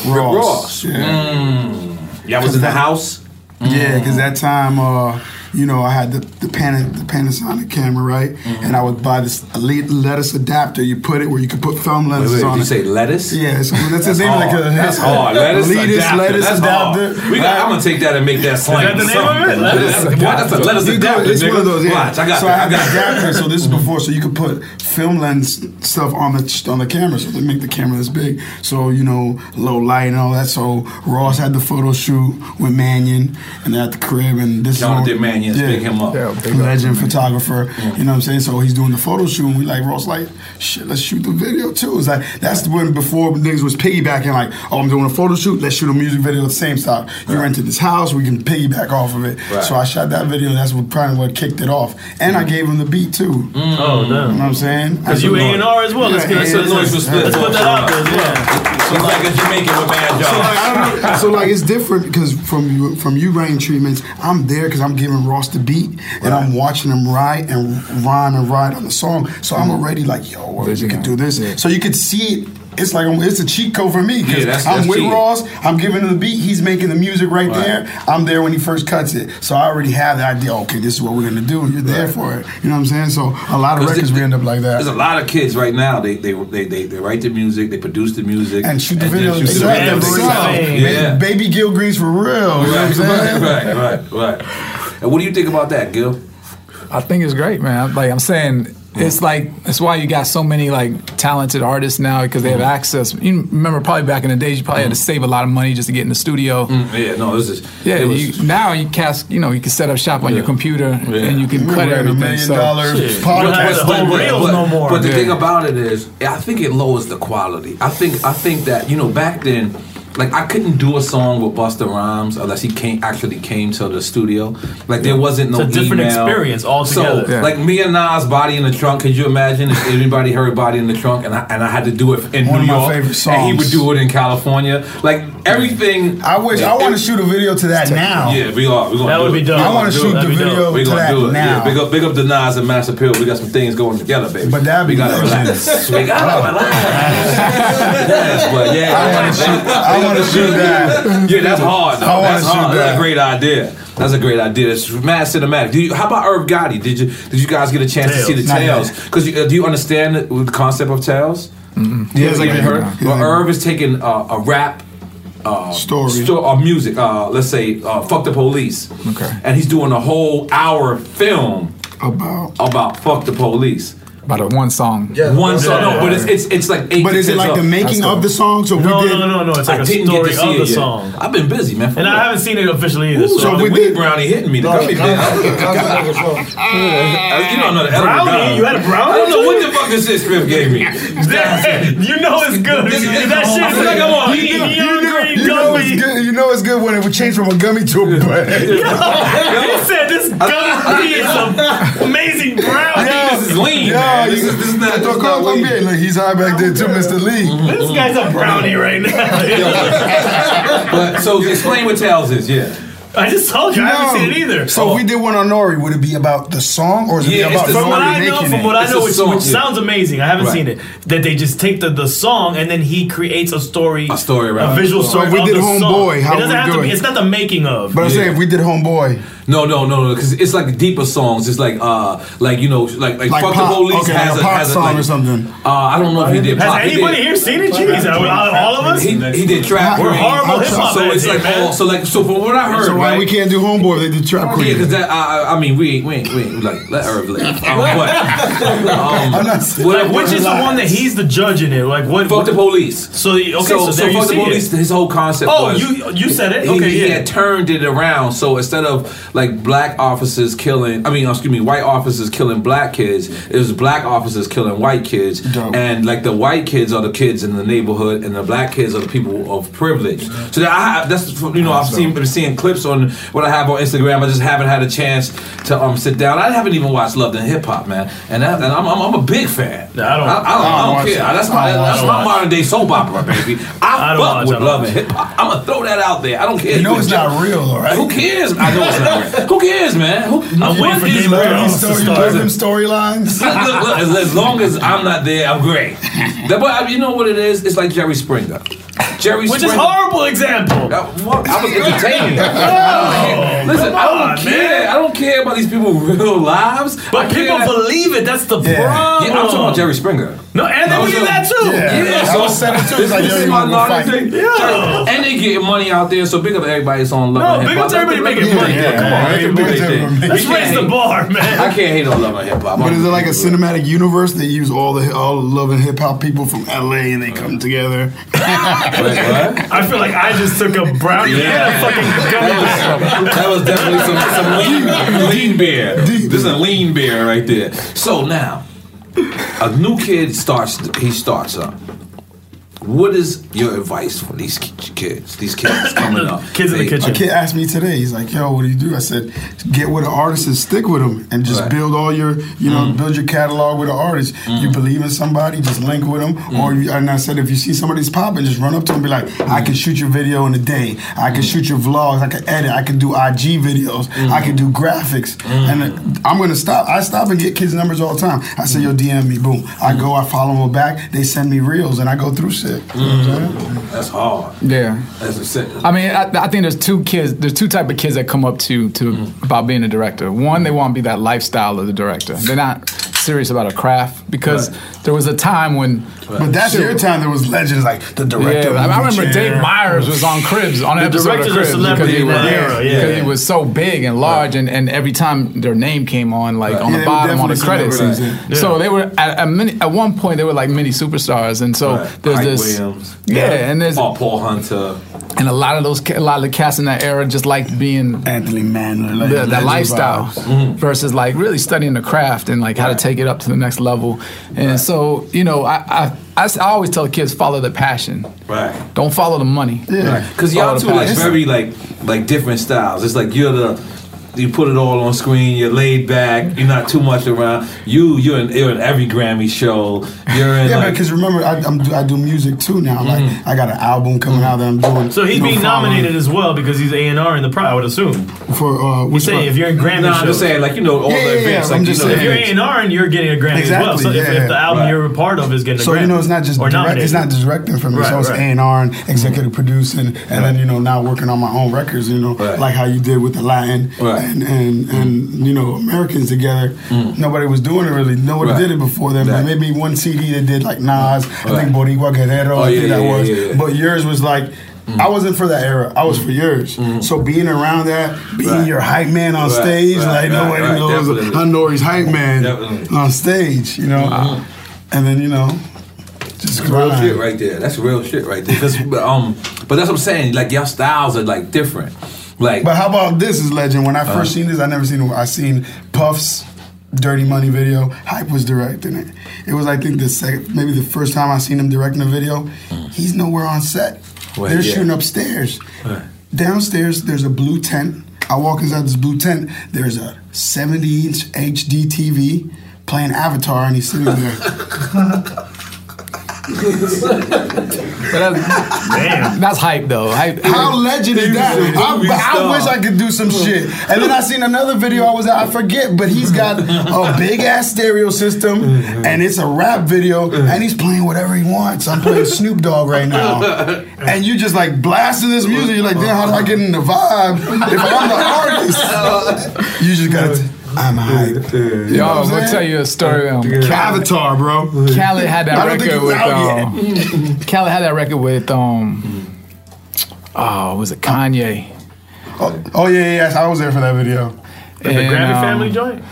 Ross. Ross. Yeah. Mm. Yeah, I was in the house. Yeah, because that time, uh, you know, I had the the, Pan- the Panasonic camera, right? Mm-hmm. And I would buy this elite lettuce adapter. You put it where you could put film Wait, lenses wait, on you it. say lettuce? Yeah, so that's That's name like a That's [laughs] hard. Lettuce adapter. lettuce That's adapter. hard. We got, I'm gonna take that and make that slang. that the name of it? Lettuce What? That's a lettuce You go- adapter. It's one of those. Yeah. Watch, I got so that. I I have got the that. adapter. So this is before, so you could put film lens stuff on the on the camera, so they make the camera this big. So you know, low light and all that. So Ross had the photo shoot with Mannion, and they're at the crib, and this Shout out is to Mannion, big him up. legend photographer. You know what I'm saying? So he's doing the photo shoot, and we like Ross like, shit, let's shoot the video too. It's like that's when before niggas was piggybacking, like, oh, I'm doing a photo shoot, let's shoot a music video at the same time. You rented this house, we can piggyback off of it. Right. So I shot that video. That's what probably what kicked it off, and I mm. gave him the beat too. Mm. Oh, damn. You know what I'm saying? Because you A&R as well. Let's, get, let's, let's, let's, let's put that out there as well. He's like a Jamaican with bad So like, I jobs. don't know. so like it's different because from you from you rain treatments, I'm there because I'm giving Ross the beat and I'm watching him write and rhyme and write on the song. So I'm already like, yo, well, you can do this. So you could see it. It's like it's a cheat code for me because that's- I'm that's with cheating. Ross. I'm giving him the beat. He's making the music right, Right. there. I'm there when he first cuts it. So I already have the idea. Okay, this is what we're gonna do. You're there for it. You know what I'm saying? So a lot of records the- we end up like that. There's a lot of kids right now. They they they they, they write the music, they produce the music, and shoot the then video shoot the video themselves. themselves. Yeah. Baby Gil Green's for real. You know what I'm saying? right, right, right. And what do you think about that, Gil? I think it's great, man. Like I'm saying, it's mm. like it's why you got so many like talented artists now because they have mm. access. You remember probably back in the days, you probably had to mm. save a lot of money just to get in the studio. Yeah, no, this is Yeah, it was- you, now you cast. You know, you can set up shop on your computer and you can We cut ran a everything. million so dollar But, podcast. but- but- but- But the Yeah. thing about it is, I think it lowers the quality. I think I think that you know back then, like I couldn't do a song with Busta Rhymes unless he came actually came to the studio. Like there wasn't no It's a different email. experience altogether. So Yeah. like me and Nas, Body in the Trunk. Could you imagine if anybody heard Body in the Trunk and I, and I had to do it in One New of my York, favorite and he would do it in California. Like everything. I wish I want to shoot a video to that now. Yeah, we are. We gonna That do would it. be dope. I want to Do it. shoot the That'd be dope. video We to gonna that do it. now. Yeah, big up, big up the Nas and Mass Appeal. We got some things going together, baby. But that'd we gotta legend. relax. we gotta relax. yes, but yeah, I wanna shoot- I wanna shoot that. Yeah, that's hard. Though. I wanna that's shoot hard. That's a great idea. That's a great idea. It's mad cinematic. Do you, how about Irv Gotti? Did you did you guys get a chance to see the Not Tales? Because uh, do you understand the, the concept of Tales? Mm-hmm. Yeah, like- yeah. Well, Irv is taking uh, a rap uh, Story. sto- or music. Uh, let's say uh, "Fuck the Police." Okay. And he's doing a whole hour film About about "Fuck the Police." About a one song. One song, no, but it's it's it's like eight. But to is it 10 like the making That's of the song? So we No, did. no, no, no. It's like I a didn't get story to see of it the yet. song. I've been busy, man. And I haven't seen it officially either. Ooh, so so the we weed did- brownie hitting me. The gummy bear. [laughs] You don't know the edible Brownie? gum. You had a brownie? I don't know what the [laughs] fuck this shit Smith gave me. [laughs] you know it's good. This is- that shit I feel like I'm on you, heat. you, you agree brownie You know gummy. it's good. You know it's good when it would change from a gummy to a bread. he said this gummy is an amazing brownie. Yeah, This is lean, yeah, man. This is- this is not- Don't this call not him lean. gay. Look, he's high back there too, Mr. Lee. This guy's a brownie right now. [laughs] But so explain what Tales is. Yeah. I just told you I haven't seen it either. So if we did one on Nori, would it be about the song or is it Yeah, about it's the from what I know, from what I It's know, a which, song, which yeah. sounds amazing. I haven't Right. seen it. That they just take the, the song and then he creates a story, A story around a it. visual So story. if we did Homeboy, how it doesn't we have do to be. It's not the making of. But I'm saying if we did Homeboy, No, no, no, no, because it's like deeper songs. It's like, uh, like you know, like like, Like fuck pop- the police okay, has like a pop has song like, or something. Uh, I don't know if he did. Has pop. He anybody did- here seen it? Jeez, all of us. He, he did trap. We're horrible hip-hop So it's like man. all, so like so from what I heard, so why right? we can't do Homeboy if they did Trap Yeah, because I, I- I mean we ain't we ain't, we ain't like let Irv live. [laughs] Um, but, um, I'm not saying- what- Like, which is the one that he's the judge in it? Like what? Fuck the police. So okay, so, so, there you fuck the police. it. His whole concept Oh, was you you said it. he, Okay, he yeah. had turned it around. So instead of like black officers killing, I mean, excuse me, white officers killing black kids, it was black officers killing white kids, Dope. and like the white kids are the kids in the neighborhood, and the black kids are the people of privilege. So that I, that's you know I've seen been seeing clips on what I have on Instagram. I just haven't had a chance to um sit down. I haven't even watched Love and Hip Hop, man, and, that, and I'm, I'm I'm a big fan. Nah, I don't- I, I don't, I don't I don't watch care. it. That's I my don't that's watch my modern day soap opera, baby. [laughs] I, I don't fuck watch, with I Love and Hip Hop. I'm gonna throw that out there. I don't care. You know it's you- not real, though, right? Who cares? I know it's not real. [laughs] Who cares, man? Who, I'm what waiting for is Game of? Thrones to So you start. love them storylines? Look, [laughs] look, look, as, as long as I'm not there, I'm great. That, but uh, you know what it is? It's like Jerry Springer. Jerry Springer Which is Springer. horrible example. Uh, what? I was entertaining. I don't care. Listen, come I don't on, care. man. I don't care about these people's real lives. But I people that- believe it. That's the Yeah. problem. Yeah, I'm talking about Jerry Springer. No, and they No, believe so- that too. Yeah. Yeah, I was saying it too. This, like, this is my wanna go knowledge fight? thing. Yeah. And they getting money out there, so big up everybody that's on Love No, and big Hip up Hop. everybody making money. yeah, Come on, yeah, man. Big their up to thing. We Let's raise the bar, man. I can't hate on Love and Hip Hop. But is it like a cinematic universe? They use all the all the love and hip hop people from LA and they come together. what? I feel like I just took a brownie and a fucking gummy bear. [laughs] that was definitely some, some lean, lean beer. This is a lean beer right there. So now, a new kid starts. He starts up. What is your advice for these kids? These kids coming up. [coughs] Kids in the kitchen. A kid asked me today. He's like, "Yo, what do you do?" I said, "Get with an artist and stick with them, and just Right. build all your, you know, mm. build your catalog with an artist. You mm. believe in somebody, just link with them. Mm. Or, you, and I said, if you see somebody's popping, just run up to them, and be like, I can shoot your video in a day. I can shoot your vlogs. I can edit. I can do IG videos. I can do graphics. And uh, I'm gonna stop. I stop and get kids' numbers all the time. I say, Yo, DM me. Boom. I go. I follow them back. They send me reels, and I go through shit. You know what I'm mm-hmm. saying? That's hard. Yeah. That's a set. I mean, I, I think there's two kids. There's two type of kids that come up to to mm-hmm. about being a director. One, they want to be that lifestyle of the director. They're not serious about a craft because there was a time when. But that's Shit. your time. There was legends like the director. Yeah, of I remember Chair. Dave Meyers was on Cribs on an The episode of Cribs celebrity because he was- era, yeah. because he was so big and large, and, and every time their name came on, like on Yeah, the bottom on the credits, celebrities, yeah. so they were at a mini, at one point they were like mini superstars, and so Right. there's Hype this Williams. yeah, and there's Paul, Paul Hunter. and a lot of those ca- a lot of the cast in that era just like being Anthony Mandler, like the, that legend lifestyle vibes. Mm-hmm. versus like really studying the craft and like how to take it up to the next level. And so you know, I, I I s- I always tell kids follow the passion. Right. Don't follow the money. Yeah. Because Follow y'all the two like very like like different styles. It's like you're the you put it all on screen. You're laid back. You're not too much around. You you're in, you're in every Grammy show. You're in Yeah, like because remember, I, I'm, I do music too now. Like, Mm-hmm. I got an album coming out that I'm doing. So he's you know, being following- nominated as well because he's A and R in the pro. I would assume. for. Uh, You which say if you're in Grammy No, I'm just saying like you know all Yeah, the yeah, yeah, events. I'm like, just you know, if you're A and R, and you're getting a Grammy as well. So Exactly, if, yeah, if the album right. you're a part of is getting a So Grammy, you know, it's not just or direct, nominated. it's not just directing for me. Right, so it's right. A and R and executive producing, and then you know now working on my own records. You know, like how you did with the Latin Right. And and and you know Americans together. Nobody was doing it really. Nobody Mm. Right. did it before them. Right. But maybe one CD that did like Nas. I Right. think Boricua Guerrero. Oh, I yeah, think that yeah, was. yeah. But yours was like. I wasn't for that era. I was for yours. So being around that, being Mm-hmm. Right. your hype man on Right, stage, right, like nobody knows. I he's hype man Definitely. on stage, you know. And then you know, just real grind. shit right there. That's real shit right there. [laughs] um, but that's what I'm saying. Like your styles are like different. Like But how about this is legend? When I first Uh-huh. seen this, I never seen. I seen Puff's Dirty Money video. Hype was directing it. It was I think the second, maybe the first time I seen him directing a video. Mm. He's nowhere on set. Well, They're yeah. shooting upstairs. Downstairs, there's a blue tent. I walk inside this blue tent. There's a 70 inch HD TV playing Avatar, and he's sitting there. [laughs] Damn. That's hype though. Hype. How legend is that? I, I wish I could do some shit. And then I seen another video I was at, I forget, but he's got a big ass stereo system and it's a rap video and he's playing whatever he wants. I'm playing Snoop Dogg right now. And you just like blasting this music. You're like, damn, how do I get in the vibe if I'm the artist? You just gotta. T- I'm hype. Yo, I'm gonna tell you a story. Um, Avatar, bro. Khaled had that I don't think record with out um, Khaled had that record with um, oh, was it Kanye? Oh, oh yeah, yeah, yes, I was there for that video. The Grammy Family joint?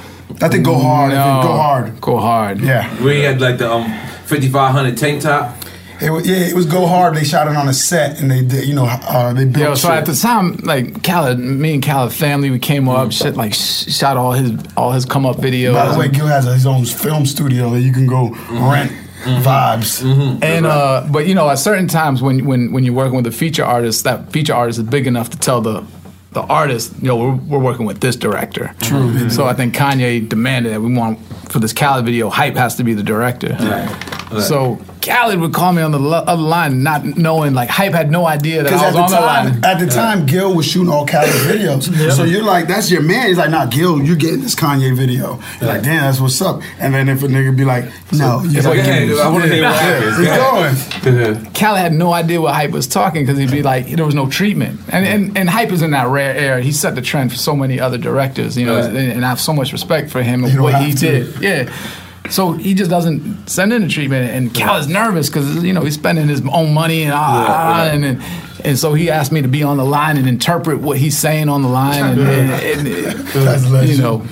I think go hard. I think go hard. Go hard. Yeah. We had like the um 5500 tank top. It was, yeah, it was go hard. They shot it on a set and they did, you know, uh, they built. Yo, so shit. at the time, like Khaled, me and Khaled family, we came up, shit, like shot all his all his come up videos. By the way, Gil has his own film studio that you can go rent vibes. And uh, but you know, at certain times when when when you're working with a feature artist, that feature artist is big enough to tell the the artist, you know, we're, we're working with this director. True. So I think Kanye demanded that we want for this Khaled video, hype has to be the director. Right. So Khaled would call me on the lo- other line, not knowing like hype had no idea that I was on the line. at the time, Gil was shooting all Khaled [laughs] videos. So you're like, that's your man. He's like, nah, Gil, you're getting this Kanye video. You're like, damn, that's what's up. And then if a nigga be like, no, you hey, I wanna hear what Yeah, going. Khaled had no idea what hype was talking because he'd be like, there was no treatment, and and, and hype is in that rare air. He set the trend for so many other directors, you know, and, I have so much respect for him and what he to. did. Yeah. So he just doesn't send in the treatment, and Cal is nervous because you know he's spending his own money and ah, ah, and, and and so he asked me to be on the line and interpret what he's saying on the line, and, and, and, you know.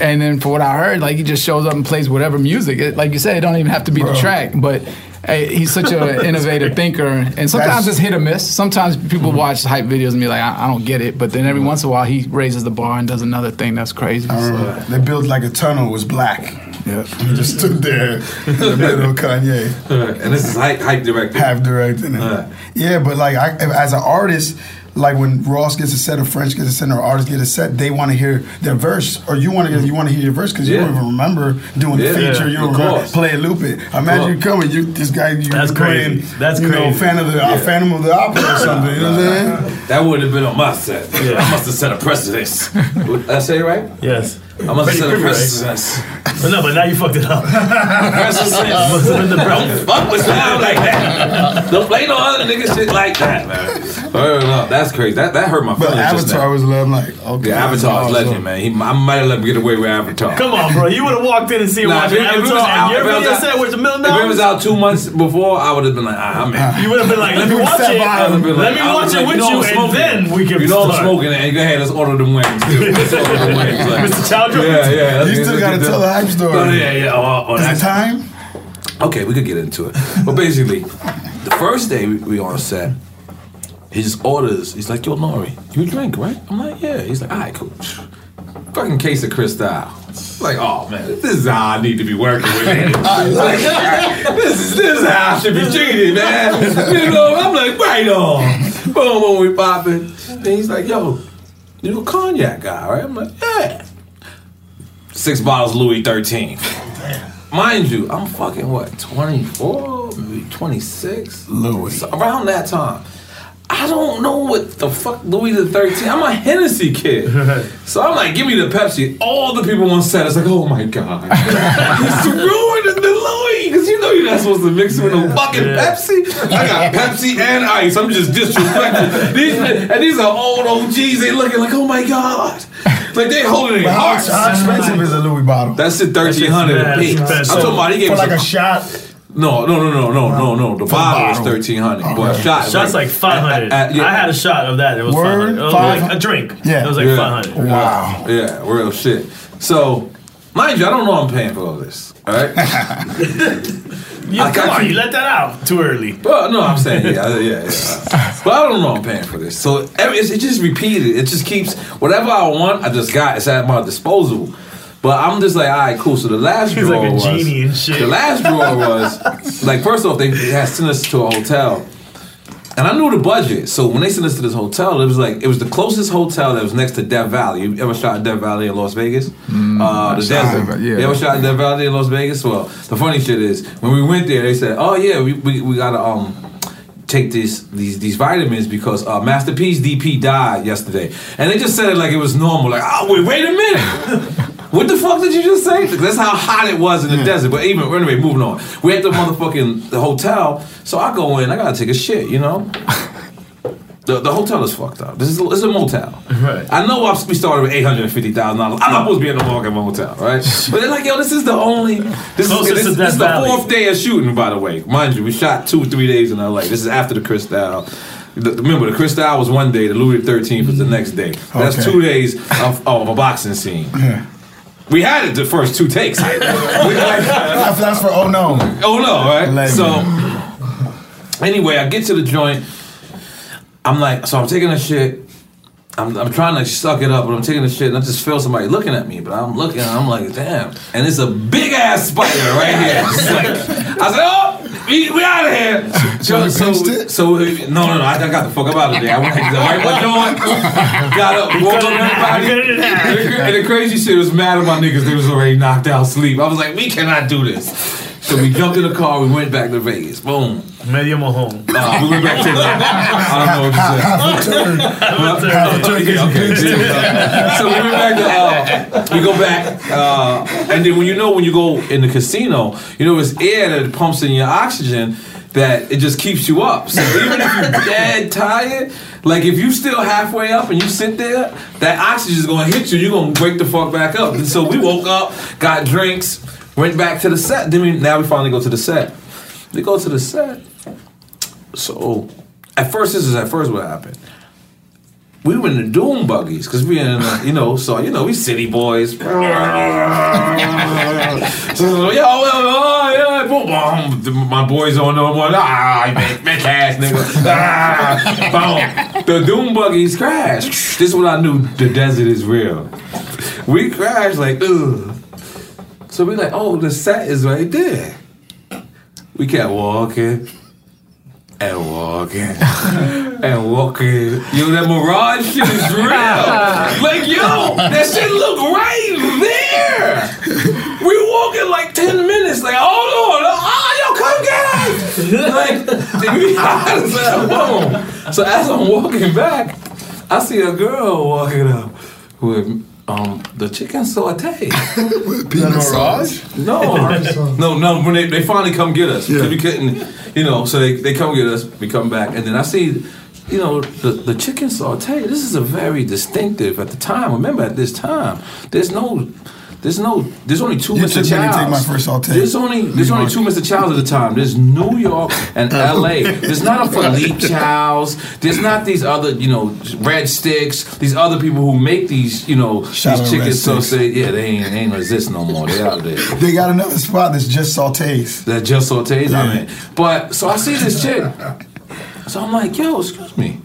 And then for what I heard, like he just shows up and plays whatever music. It, like you said, it don't even have to be the track, but hey, he's such an [laughs] innovative thinker. And sometimes That's- it's hit or miss. Sometimes people watch hype videos and be like, I, I don't get it. But then every once in a while, he raises the bar and does another thing that's crazy. So, they built like a tunnel, it was black. Yeah. He just stood there in the middle of Kanye. And this is hype, hype director. half directing it. Right. Yeah, but like I, as an artist, like when Ross gets a set or French gets a set or artists get a set, they want to hear their verse, or you want to you want to hear your verse because you don't even remember doing Yeah, the feature. yeah, you don't of remember course. play it, loop it. Imagine you course. coming, you this guy you That's playing, crazy. That's you know, crazy. fan of the uh, Phantom of the Opera or something. You know what I'm saying? That wouldn't have been on my set. I must have set a precedence. [laughs] Did I say it right? Yes. I must have Pretty set a quick. But no, but now you fucked it up. Precedence. Must have been the Don't fuck with sound like that. Don't play no other nigga shit like that, man. Oh, no, that's crazy. That that hurt my feelings. just Avatar now. was love like okay. Yeah, Avatar is awesome. legend, man. He, I might have let him get away with Avatar. Come on, bro. You would have walked in and seen Nah, watching if it- if was Avatar, out- and your if was video out- said worth a million If it was out two months before, I would have been like, ah, I'm in. You would have been like, let me watch it. Let me watch it with you, and then we can You know I'm start. smoking, and go ahead, let's order them wings. Too. [laughs] Let's order them wings. Like, Mr. Chowdhury? Yeah, yeah. let's You still gotta tell the hype story. Oh, yeah, yeah. Oh, oh, Is it that's time? Okay, we could get into it. But basically, the first day we, we on set, he just orders. He's like, "Yo, Nori, you drink, right?" I'm like, "Yeah." He's like, "All right, cool." Fucking case of Cristal. Like, oh man, this is how I need to be working with [laughs] it. Like, [laughs] this is this is how I should be treated, man. You know, I'm like, right on. Boom, boom, we popping. And he's like, "Yo, you a cognac guy, right?" I'm like, "Yeah." Six bottles Louis 13. Mind you, I'm fucking what, 24, maybe 26? Louis. So around that time. I don't know what the fuck Louis the 13. I'm a Hennessy kid. [laughs] so I'm like, give me the Pepsi. All the people on set is like, oh my God. [laughs] it's ruining the Louis. Because you know you're not supposed to mix it with no fucking Pepsi. I got [laughs] Pepsi and ice. I'm just disrespectful. these, and these are old OGs. They looking like, oh my God. Like they holding it But how, hearts. how expensive is a Louis bottle? That's it, thirteen hundred a piece. I'm expensive. talking about he gave For us like a, a shot. no, no, no, no, no, no, no. The For the bottle was bottle. thirteen hundred, but a shot. Shots like 500. at- at- yeah. I had a shot of that. It was Word? 500. Five- like a drink. Yeah. It was like Yeah. 500. Wow. Yeah, real shit. So, mind you, I don't know I'm paying for all this. All right. [laughs] [laughs] You, I come on, you. let that out too early. Well, no, I'm saying yeah, yeah, yeah. But I don't know I'm paying for this. So it's, it just repeated. It just keeps whatever I want. I just got. It's at my disposal. But I'm just like, all right, cool. So the last He's drawer like a was genie and shit. the last drawer was [laughs] like first off they had sent us to a hotel. And I knew the budget, so when they sent us to this hotel, it was like it was the closest hotel that was next to Death Valley. You ever shot at Death Valley in Las Vegas? uh, the desert. yeah. You ever shot at Death Valley in Las Vegas? Well, the funny shit is when we went there, they said, "Oh yeah, we, we, we gotta um take these these these vitamins because uh, Master P's DP died yesterday," and they just said it like it was normal. Like, oh wait, wait a minute. [laughs] What the fuck did you just say? That's how hot it was in the desert. But even anyway, moving on. We at the motherfucking the hotel, so I go in. I gotta take a shit, you know. [laughs] The, the hotel is fucked up. This is a motel. Right. I know I- we started with eight hundred and fifty thousand dollars. I'm not supposed to be in the fucking motel, right? [laughs] But they're like, yo, this is the only. This is, this, this is the Valley. fourth day of shooting, by the way. Mind you, we shot two, three days in LA. This is after the Cristal. The, remember, the Cristal was one day. The Louis XIII was the next day. That's Okay. two days of, of a boxing scene. We had it the first two takes. [laughs] we, like, That's for oh no. Oh no, right? Lame. So anyway, I get to the joint. I'm like, so I'm taking a shit. I'm, I'm trying to suck it up, but I'm taking a shit, and I just feel somebody looking at me. But I'm looking, and I'm like, damn. And it's a big ass spider right here. Like- I said, oh, we, we out of here. So, so, so, uh, no, no, no, I, I got the fuck up out of there. I went to the right one joint, got up, woke up everybody. And the, cra- and the crazy shit was mad at my niggas. They was already knocked out sleep. I was like, we cannot do this. So we jumped in the car. We went back to Vegas. Boom. Medio mojón. Uh, we went back to I don't know what you said. Half a turn. Half a turn. Okay, okay. Yeah. So we went back to uh, we go back, uh, and then when you know when you go in the casino, you know it's air that pumps in your oxygen that it just keeps you up. So even if you're dead tired, like if you still halfway up and you sit there, that oxygen is gonna hit you. You're gonna wake the fuck back up. And so we woke up, got drinks, went back to the set. Then we now we finally go to the set. We go to the set. So, at first, this is at first what happened. We were in the dune buggies because we in, you know, so you know we city boys. [laughs] so, yo, yo, yeah, boom, boom. My boys on the one. Ah, bitch ass nigga. [laughs] Ah, boom. The dune buggies crashed. This is what I knew. The desert is real. We crashed like, ugh. So we like, oh, the set is right there. We kept walking and walking and walking. Yo, that mirage shit is real. [laughs] like, yo, that shit look right there. We walking like 10 minutes, like, hold on, oh, yo, come get us. like, [laughs] we hot as So as I'm walking back, I see a girl walking up with um, the chicken satay. [laughs] Peanut sauce? No, [laughs] no, no. When they, they finally come get us, because we couldn't, you know. So they, they come get us. We come back, and then I see, you know, the the chicken satay. This is a very distinctive at the time. Remember, at this time, there's no. There's no. There's only two You Mr. Childs. take my first saute. There's only. There's New only York. two Mr. Childs at the time. There's New York and [laughs] L.A. There's not a Philippe Chows. There's not these other, you know, red sticks. These other people who make these, you know, Shout these chicken satay. Yeah, they ain't, they ain't exist no more. They out there. [laughs] They got another spot that's just sautés. That just sautés, Yeah. I mean. But so I see this chick. So I'm like, yo, excuse me.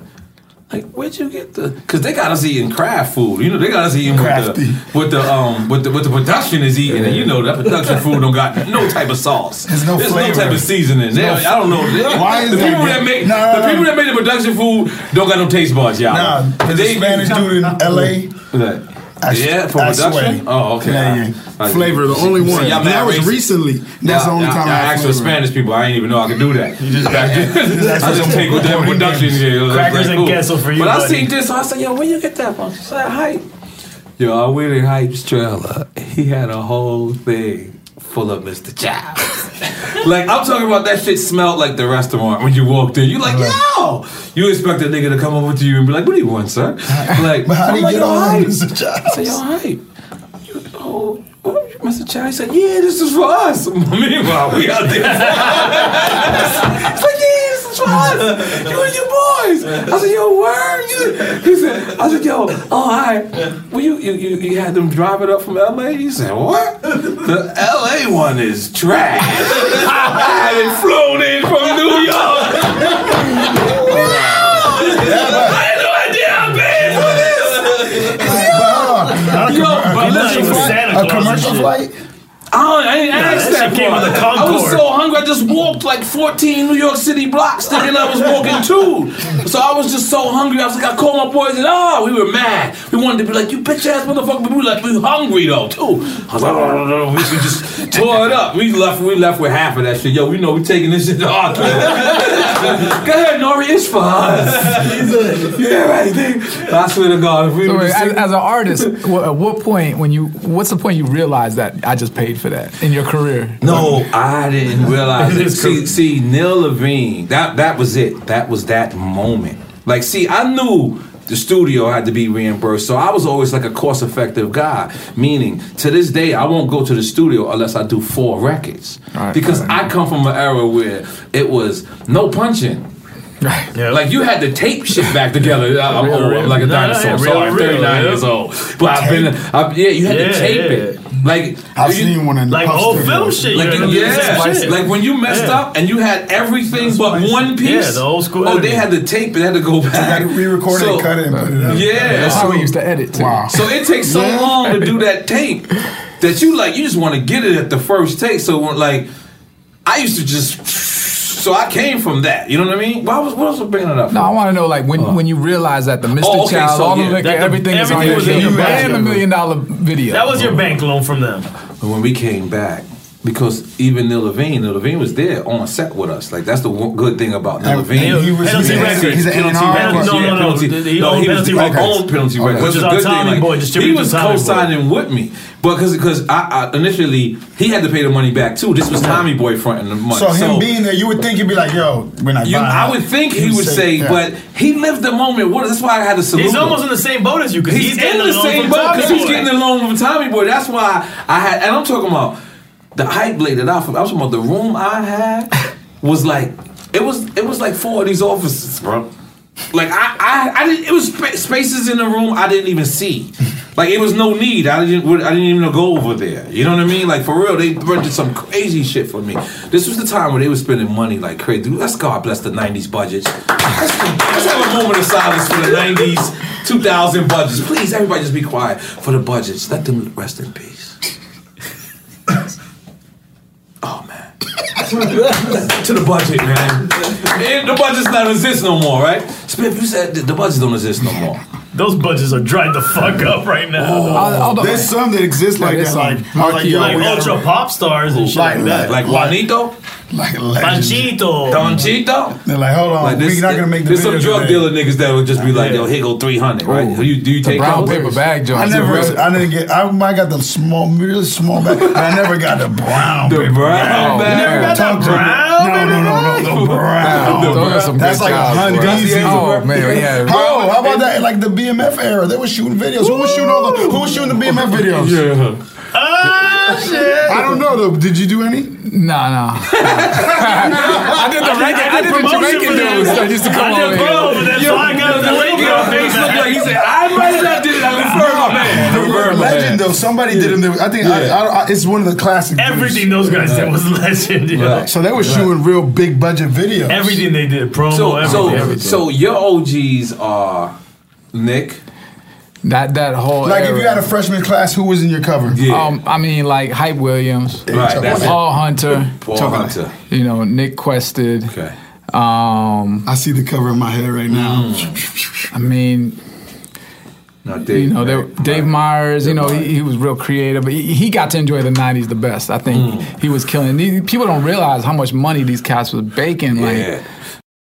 Like, where'd you get the? Because they got us eating craft food. You know, they got us eating with the, with the um with the with the production is eating, and you know that production food don't got no type of sauce. There's no flavor. type of seasoning. They- no- I don't know. Why is the that people that make No, no, the no. people that make the production food don't got no taste buds, y'all. Nah, there's a Spanish dude in LA. I s- yeah, for I production. swear. Oh, okay. Yeah, yeah. I- Flavor, the only See, one. y'all that was recently. That's the only Yeah, time I, I I asked for. Spanish people. I didn't even know I could do that. You just back [laughs] ask I just take with them Puerto Rican. production here. It was Crackers like, and cool. queso for you, But I seen this, so I said, "Yo, where you get that from?" She said, "Hype." Yo, I went in Hype's trailer. He had a whole thing full of Mr. Chow. [laughs] [laughs] like I'm talking about that shit smelled like the restaurant when you walked in. You like, yo, you expect a nigga to come over to you and be like, "What do you want, sir?" [laughs] Like, But how do you like, get "Yo, on Mr. Chow? I said, "Yo, Hype." You, oh, Mr. He said, "Yeah, this is for us." [laughs] Meanwhile, we out there. it's like, "Yeah, this is for us. You and your boys." I said, "Yo, word." You- He said, "I said, yo, oh, all right. Well, you you you, you had them drive it up from L.A." He said, "What? The L.A. one is trash. I [laughs] had it flown in from New York." I had no idea how bad for this. Yo, but listen, think flight- Santa A commercial flight? I, don't, I ain't asked missed That that, came part. with the I was so hungry. I just walked like 14 New York City blocks thinking I was walking too. So I was just so hungry. I was like, I called my boys and oh, we were mad. We wanted to be like, you bitch ass motherfucker, but we were like, we hungry though too. I was like, oh, no, no, no. we we just tore it up. We left. We left with half of that shit. Yo, we know we taking this shit to heart. Go ahead, Nori. It's for us. yeah, right. There. I swear to God, if we So wait, as, as an artist, what, at what point when you what's the point you realize that I just paid for that in your career? No, I didn't [laughs] realize it. See, see, Neil Levine, that that was it. That was that moment. Like, see, I knew the studio had to be reimbursed, so I was always like a cost-effective guy. Meaning, to this day, I won't go to the studio unless I do four records because I come from an era where it was no punching. Right. [laughs] Yeah. Like you had to tape shit back together. I- [laughs] I'm, Real, old, real. Like a No, no, dinosaur. yeah, so real, I'm 39 real. years old. But I've been, I've, yeah, you had Yeah, to tape yeah. it. Like I've you- seen one in the Like old Studio. film shit. like you know, yeah, the shit. like when you messed Yeah. up and you had everything but spicy. one piece. Yeah, the old school Oh, they had to tape it. They had to go back. You got to re-record it, So- cut it, and put it up. Yeah, That's how so- we used to edit too. Wow. So it takes so Yeah. long to do that tape that you like. You just want to get it at the first take. So like, I used to just. So I came from that. You know what I mean? Why was what else was bringing it up? No, I want to know like when when you realize that the Mr. Oh, okay, Child, so all yeah, the liquor, that the- everything is on everything your was in your you basket. and the million dollar video. That was your bank loan from them. But when we came back, because even Neil Levine, Neil Levine was there on set with us. Like that's the one good thing about Neil And- Levine. and he was- Penalty he's a- Records. he's an Penalty A&R Records. No, yeah, no, no. penalty. He no, owned he was Penalty he Records. owned Penalty Okay. Records. Which That's is a our good thing. Tommy Like, Boy, he distributed was to Tommy Boy. co-signing with me, but because because I, I initially he had to pay the money back too. This was Tommy Boy fronting the money. So him being there, you would think he'd be like, "Yo, we're not." You, buying I it." would think he would say, say, yeah. but he lived the moment. What? That's why I had to salute. He's him. almost in the same boat as you because He's, he's, getting in the loan same from boat Tommy because he's Boy. getting the loan from Tommy Boy. That's why I had, and I'm talking about the hype blade that I, I was talking about the room I had was like it was it was like four of these offices, bro. Like I I, I didn't. It was spa- spaces in the room I didn't even see. Like it was no need. I didn't. I didn't even go over there. You know what I mean? Like for real, they rented some crazy shit for me. This was the time where they were spending money like crazy. Let's God bless the '90s budgets. Let's, let's have a moment of silence for the '90s, 2000 budgets. Please, everybody, just be quiet for the budgets. Let them rest in peace. Oh man. To the budget, man. And the budgets not exist no more, right? Smith, you said the the budgets don't exist no more. Those budgets are dried the fuck up right now. Oh. There's some that exist like there's that, some. like, like, yo, like we gotta- ultra pop stars and shit like, Like- that. Like Juanito, like legend. Panchito. Don Chito. They're like, hold on, Like we're not gonna make the There's some video drug today. dealer niggas that would just be like, yo, here go 300, right? Do you, do you take brown those? paper bag I never, I didn't get. I, I got the small, really small bag, but I never got the brown. The paper brown bag. You never got Got that the brown No, no, no, no, the brown. Those are some That's like a hundred Oh man, yeah. How, how about that? Like the BMF era, they were shooting videos. Who was shooting all the? Who was shooting the BMF oh, videos? Yeah. Oh, Shit. I don't know though. Did you do any? Nah, nah. [laughs] I did the Jamaican. I did the promotion Jamaican for them. dudes that used to come I over did here. promo for them, I got the link Your face look like he said, I might have not did it. I refer my man. The Refer legend though. Somebody did them. I think I, I, I, it's one of the classic. Everything those guys did was [laughs] legend. You know? So they were shooting real big budget videos. Everything they did, promo, So, everything. so, so your OGs are Nick. That that whole Like if you had a freshman class, who was in your cover? Yeah. Um, I mean, like Hype Williams, Right, that's it. Paul Hunter, Paul Talk Hunter. you know, Nick Quested. Okay. Um, I see the cover in my head right now. I mean, No, Dave, you know, there, right, Dave right. Meyers. You know, he, he was real creative, but he, he got to enjoy the '90s the best. I think Mm. he was killing. These, people don't realize how much money these cats was baking. Like, Yeah.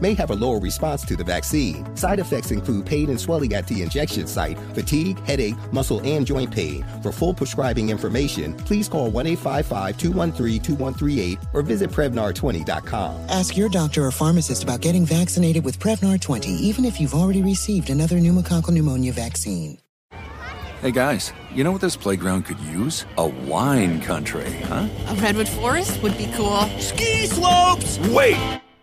may have a lower response to the vaccine. Side effects include pain and swelling at the injection site, fatigue, headache, muscle, and joint pain. For full prescribing information, please call 1 855 213 2138 or visit Prevnar20.com. Ask your doctor or pharmacist about getting vaccinated with Prevnar 20, even if you've already received another pneumococcal pneumonia vaccine. Hey guys, you know what this playground could use? A wine country, huh? A redwood forest would be cool. Ski slopes! Wait!